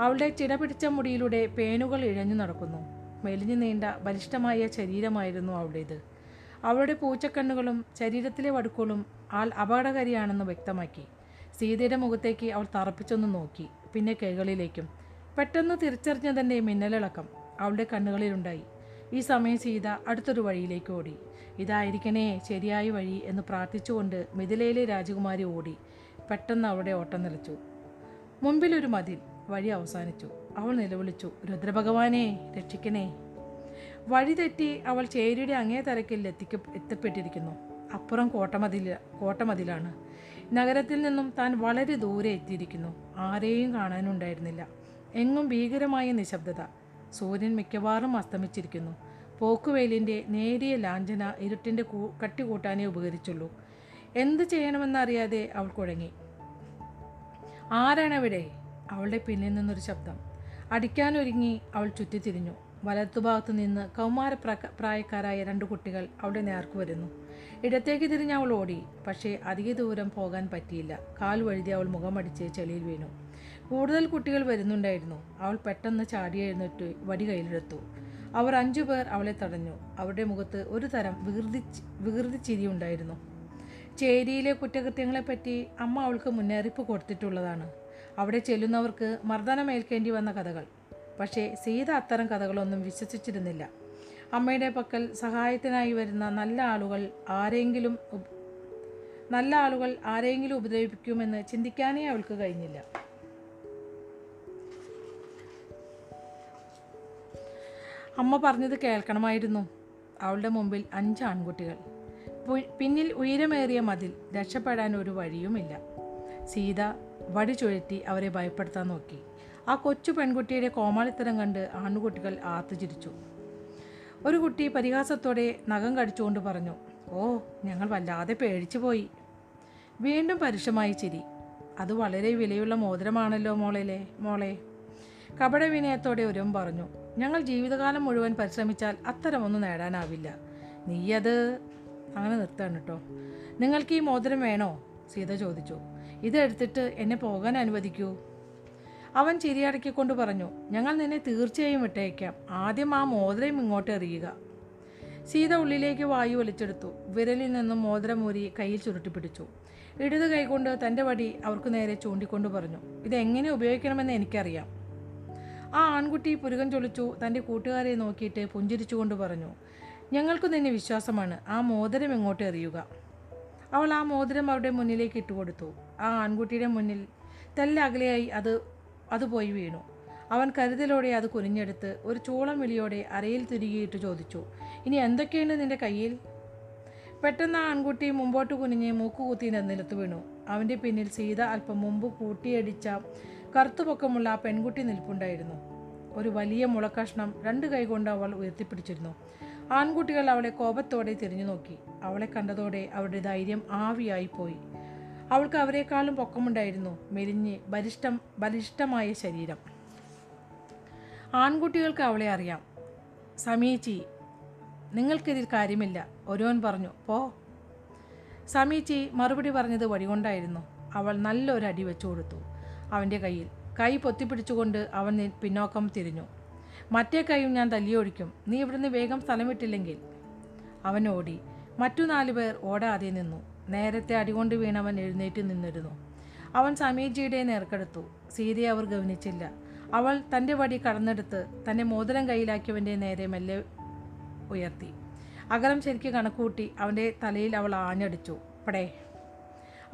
അവളുടെ ചിടപിടിച്ച മുടിയിലൂടെ പേനുകൾ ഇഴഞ്ഞു നടക്കുന്നു. മെലിഞ്ഞു നീണ്ട ബലിഷ്ഠമായ ശരീരമായിരുന്നു അവളുടേത്. അവളുടെ പൂച്ചക്കണ്ണുകളും ശരീരത്തിലെ വടുക്കുകളും ആൾ അപകടകാരിയാണെന്ന് വ്യക്തമാക്കി. സീതയുടെ മുഖത്തേക്ക് അവൾ തറപ്പിച്ചൊന്ന് നോക്കി. പിന്നെ കൈകളിലേക്കും. പെട്ടെന്ന് തിരിച്ചറിഞ്ഞതിന്റെ മിന്നലിളക്കം അവളുടെ കണ്ണുകളിലുണ്ടായി. ഈ സമയം സീത അടുത്തൊരു വഴിയിലേക്ക് ഓടി. ഇതായിരിക്കണേ ശരിയായ വഴി എന്ന് പ്രാർത്ഥിച്ചുകൊണ്ട് മിഥിലയിലെ രാജകുമാരി ഓടി പെട്ടെന്ന് അവളുടെ ഓട്ടം നിലച്ചു മുമ്പിലൊരു മതിൽ വഴി അവസാനിച്ചു. അവൾ നിലവിളിച്ചു രുദ്രഭഗവാനെ രക്ഷിക്കണേ. വഴി തെറ്റി അവൾ ചേരിയുടെ അങ്ങേ തരക്കിൽ എത്തിക്ക എത്തപ്പെട്ടിരിക്കുന്നു. അപ്പുറം കോട്ടമതിൽ കോട്ടമതിലാണ്. നഗരത്തിൽ നിന്നും താൻ വളരെ ദൂരെ എത്തിയിരിക്കുന്നു. ആരെയും കാണാനുണ്ടായിരുന്നില്ല. എങ്ങും ഭീകരമായ നിശബ്ദത. സൂര്യൻ മിക്കവാറും അസ്തമിച്ചിരിക്കുന്നു. പോക്കുവേലിന്റെ നേരിയ ലാഞ്ചന ഇരുട്ടിന്റെ കൂ കട്ടി കൂട്ടാനേ ഉപകരിച്ചുള്ളൂ. എന്ത് ചെയ്യണമെന്നറിയാതെ അവൾ കുഴങ്ങി. ആരാണവിടെ? അവളുടെ പിന്നിൽ നിന്നൊരു ശബ്ദം. അടിക്കാനൊരുങ്ങി അവൾ ചുറ്റിത്തിരിഞ്ഞു. വലത്തുഭാഗത്ത് നിന്ന് കൗമാര പ്രായക്കാരായ രണ്ട് കുട്ടികൾ അവളുടെ നേർക്ക് വരുന്നു. ഇടത്തേക്ക് തിരിഞ്ഞ് അവൾ ഓടി പക്ഷേ അധിക ദൂരം പോകാൻ പറ്റിയില്ല. കാൽ വഴുതി അവൾ മുഖമടിച്ച് ചെളിയിൽ വീണു. കൂടുതൽ കുട്ടികൾ വരുന്നുണ്ടായിരുന്നു. അവൾ പെട്ടെന്ന് ചാടി എഴുന്നേറ്റ് വടി കയ്യിലെടുത്തു. അവർ അഞ്ചു പേർ അവളെ തടഞ്ഞു. അവരുടെ മുഖത്ത് ഒരു തരം വികൃതി വികൃതി ചിരി ഉണ്ടായിരുന്നു. ചേരിയിലെ കുറ്റകൃത്യങ്ങളെപ്പറ്റി അമ്മ അവൾക്ക് മുന്നറിയിപ്പ് കൊടുത്തിട്ടുള്ളതാണ്. അവിടെ ചെല്ലുന്നവർക്ക് മർദ്ദനമേൽക്കേണ്ടി വന്ന കഥകൾ. പക്ഷേ സീത അത്തരം കഥകളൊന്നും വിശ്വസിച്ചിരുന്നില്ല. അമ്മയുടെ പക്കൽ സഹായത്തിനായി വരുന്ന നല്ല ആളുകൾ ആരെങ്കിലും നല്ല ആളുകൾ ആരെങ്കിലും ഉപദ്രവിപ്പിക്കുമെന്ന് ചിന്തിക്കാനേ അവൾക്ക് കഴിഞ്ഞില്ല. അമ്മ പറഞ്ഞത് കേൾക്കണമായിരുന്നു. അവളുടെ മുമ്പിൽ അഞ്ച് ആൺകുട്ടികൾ. പിന്നിൽ ഉയരമേറിയ മതിൽ രക്ഷപ്പെടാൻ ഒരു വഴിയുമില്ല. സീത വടി ചുഴറ്റി അവരെ ഭയപ്പെടുത്താൻ നോക്കി. ആ കൊച്ചു പെൺകുട്ടിയുടെ കോമാളിത്തരം കണ്ട് ആൺകുട്ടികൾ ആർത്തുചിരിച്ചു ഒരു കുട്ടി പരിഹാസത്തോടെ നഖം കടിച്ചുകൊണ്ട് പറഞ്ഞു ഓ ഞങ്ങൾ വല്ലാതെ പേടിച്ചു പോയി. വീണ്ടും പരുഷമായി ചിരി. അത് വളരെ വിലയുള്ള മോതിരമാണല്ലോ മോളെ മോളെ. കപടവിനയത്തോടെ ഒരുവൻ പറഞ്ഞു ഞങ്ങൾ ജീവിതകാലം മുഴുവൻ പരിശ്രമിച്ചാൽ അത്തരമൊന്നും നേടാനാവില്ല. നീയത് അങ്ങനെ നിർത്താണ് കേട്ടോ. നിങ്ങൾക്ക് ഈ മോതിരം വേണോ? സീത ചോദിച്ചു. ഇതെടുത്തിട്ട് എന്നെ പോകാൻ അനുവദിക്കൂ. അവൻ ചിരിയടക്കിക്കൊണ്ട് പറഞ്ഞു ഞങ്ങൾ നിന്നെ തീർച്ചയായും വിട്ടയക്കാം. ആദ്യം ആ മോതിരം ഇങ്ങോട്ട് എറിയുക. സീത ഉള്ളിലേക്ക് വായു വലിച്ചെടുത്തു. വിരലിൽ നിന്നും മോതിരം ഊരി കയ്യിൽ ചുരുട്ടിപ്പിടിച്ചു. ഇടത് കൈകൊണ്ട് തന്റെ വടി അവർക്ക് നേരെ ചൂണ്ടിക്കൊണ്ട് പറഞ്ഞു ഇതെങ്ങനെ ഉപയോഗിക്കണമെന്ന് എനിക്കറിയാം. ആ ആൺകുട്ടി പുരുകൻ ചൊളിച്ചു തന്റെ കൂട്ടുകാരെ നോക്കിയിട്ട് പുഞ്ചിരിച്ചുകൊണ്ട് പറഞ്ഞു ഞങ്ങൾക്ക് നിന്നെ വിശ്വാസമാണ്. ആ മോതിരം എങ്ങോട്ട് എറിയുക? അവൾ ആ മോതിരം അവരുടെ മുന്നിലേക്ക് ഇട്ടുകൊടുത്തു ആ ആൺകുട്ടിയുടെ മുന്നിൽ തെല്ലകലെയായി അത് അത് പോയി വീണു. അവൻ കരുതലോടെ അത് കുനിഞ്ഞെടുത്ത് ഒരു ചൂളം വിളിയോടെ അരയിൽ തിരികെയിട്ട് ചോദിച്ചു ഇനി എന്തൊക്കെയുണ്ട് നിന്റെ കയ്യിൽ? പെട്ടെന്ന് ആ ആൺകുട്ടി മുമ്പോട്ട് കുനിഞ്ഞ് മൂക്കുകുത്തി നിലത്ത് വീണു. അവന്റെ പിന്നിൽ സീത അല്പം മുമ്പ് കൂട്ടിയടിച്ച കറുത്തുപൊക്കമുള്ള ആ പെൺകുട്ടി നിൽപ്പുണ്ടായിരുന്നു. ഒരു വലിയ മുളക്കഷ്ണം രണ്ട് കൈകൊണ്ട് അവൾ ഉയർത്തിപ്പിടിച്ചിരുന്നു. ആൺകുട്ടികൾ അവളെ കോപത്തോടെ തിരിഞ്ഞു നോക്കി. അവളെ കണ്ടതോടെ അവരുടെ ധൈര്യം ആവിയായി പോയി. അവൾക്ക് അവരെക്കാളും പൊക്കമുണ്ടായിരുന്നു മെലിഞ്ഞ് ബലിഷ്ടം ബലിഷ്ടമായ ശരീരം. ആൺകുട്ടികൾക്ക് അവളെ അറിയാം. സമീചി നിങ്ങൾക്കിതിൽ കാര്യമില്ല. ഒരുവൻ പറഞ്ഞു പോ. സമീചി മറുപടി പറഞ്ഞത് വഴികൊണ്ടായിരുന്നു. അവൾ നല്ലൊരു അടി വെച്ചു കൊടുത്തു അവന്റെ കയ്യിൽ. കൈ പൊത്തിപ്പിടിച്ചുകൊണ്ട് അവൻ പിന്നോക്കം തിരിഞ്ഞു. മറ്റേ കൈയും ഞാൻ തല്ലിയൊഴിക്കും. നീ ഇവിടുന്ന് വേഗം സ്ഥലം വിട്ടില്ലെങ്കിൽ അവൻ ഓടി. മറ്റു നാലു പേർ ഓടാതെ നിന്നു. നേരത്തെ അടികൊണ്ട് വീണവൻ എഴുന്നേറ്റ് നിന്നിരുന്നു. അവൻ സമീജിയുടെ നേർക്കെടുത്തു. സീതയെ അവർ ഗവനിച്ചില്ല അവൾ തന്റെ വടി കടന്നെടുത്ത് തന്റെ മോതിരം കയ്യിലാക്കിയവന്റെ നേരെ മെല്ലെ ഉയർത്തി. അകലം ശരിക്ക് കണക്കൂട്ടി അവന്റെ തലയിൽ അവൾ ആഞ്ഞടിച്ചു. പടേ.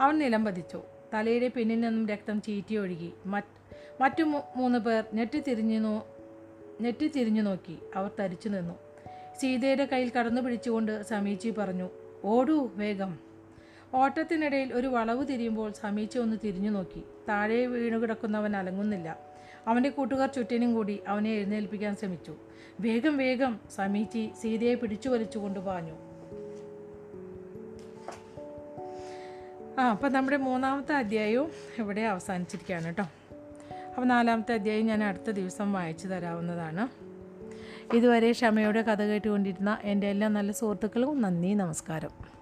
അവൻ നിലം പതിച്ചു തലയുടെ പിന്നിൽ നിന്നും രക്തം ചീറ്റി ഒഴുകി. മറ്റ് മൂന്ന് പേർ ഞെട്ടി തിരിഞ്ഞു നോ ഞെട്ടി തിരിഞ്ഞു നോക്കി. അവർ തരിച്ചു നിന്നു. സീതയുടെ കയ്യിൽ കടന്നു പിടിച്ചുകൊണ്ട് സമീച്ചി പറഞ്ഞു ഓടൂ വേഗം. ഓട്ടത്തിനിടയിൽ ഒരു വളവ് തിരിയുമ്പോൾ സമീച്ച ഒന്ന് തിരിഞ്ഞു നോക്കി. താഴെ വീണു കിടക്കുന്നവൻ അലങ്ങുന്നില്ല. അവന്റെ കൂട്ടുകാർ ചുറ്റിനും കൂടി അവനെ എഴുന്നേൽപ്പിക്കാൻ ശ്രമിച്ചു. വേഗം വേഗം സമീച്ചി സീതയെ പിടിച്ചു വലിച്ചുകൊണ്ട് പാഞ്ഞു ആ അപ്പം നമ്മുടെ മൂന്നാമത്തെ അധ്യായവും ഇവിടെ അവസാനിച്ചിരിക്കുകയാണ് കേട്ടോ. അപ്പോൾ നാലാമത്തെ അധ്യായം ഞാൻ അടുത്ത ദിവസം വായിച്ചു തരാവുന്നതാണ്. ഇതുവരെ ക്ഷമയോടെ കഥ കേട്ടുകൊണ്ടിരുന്ന എന്റെ എല്ലാ നല്ല സുഹൃത്തുക്കളും നന്ദി നമസ്കാരം.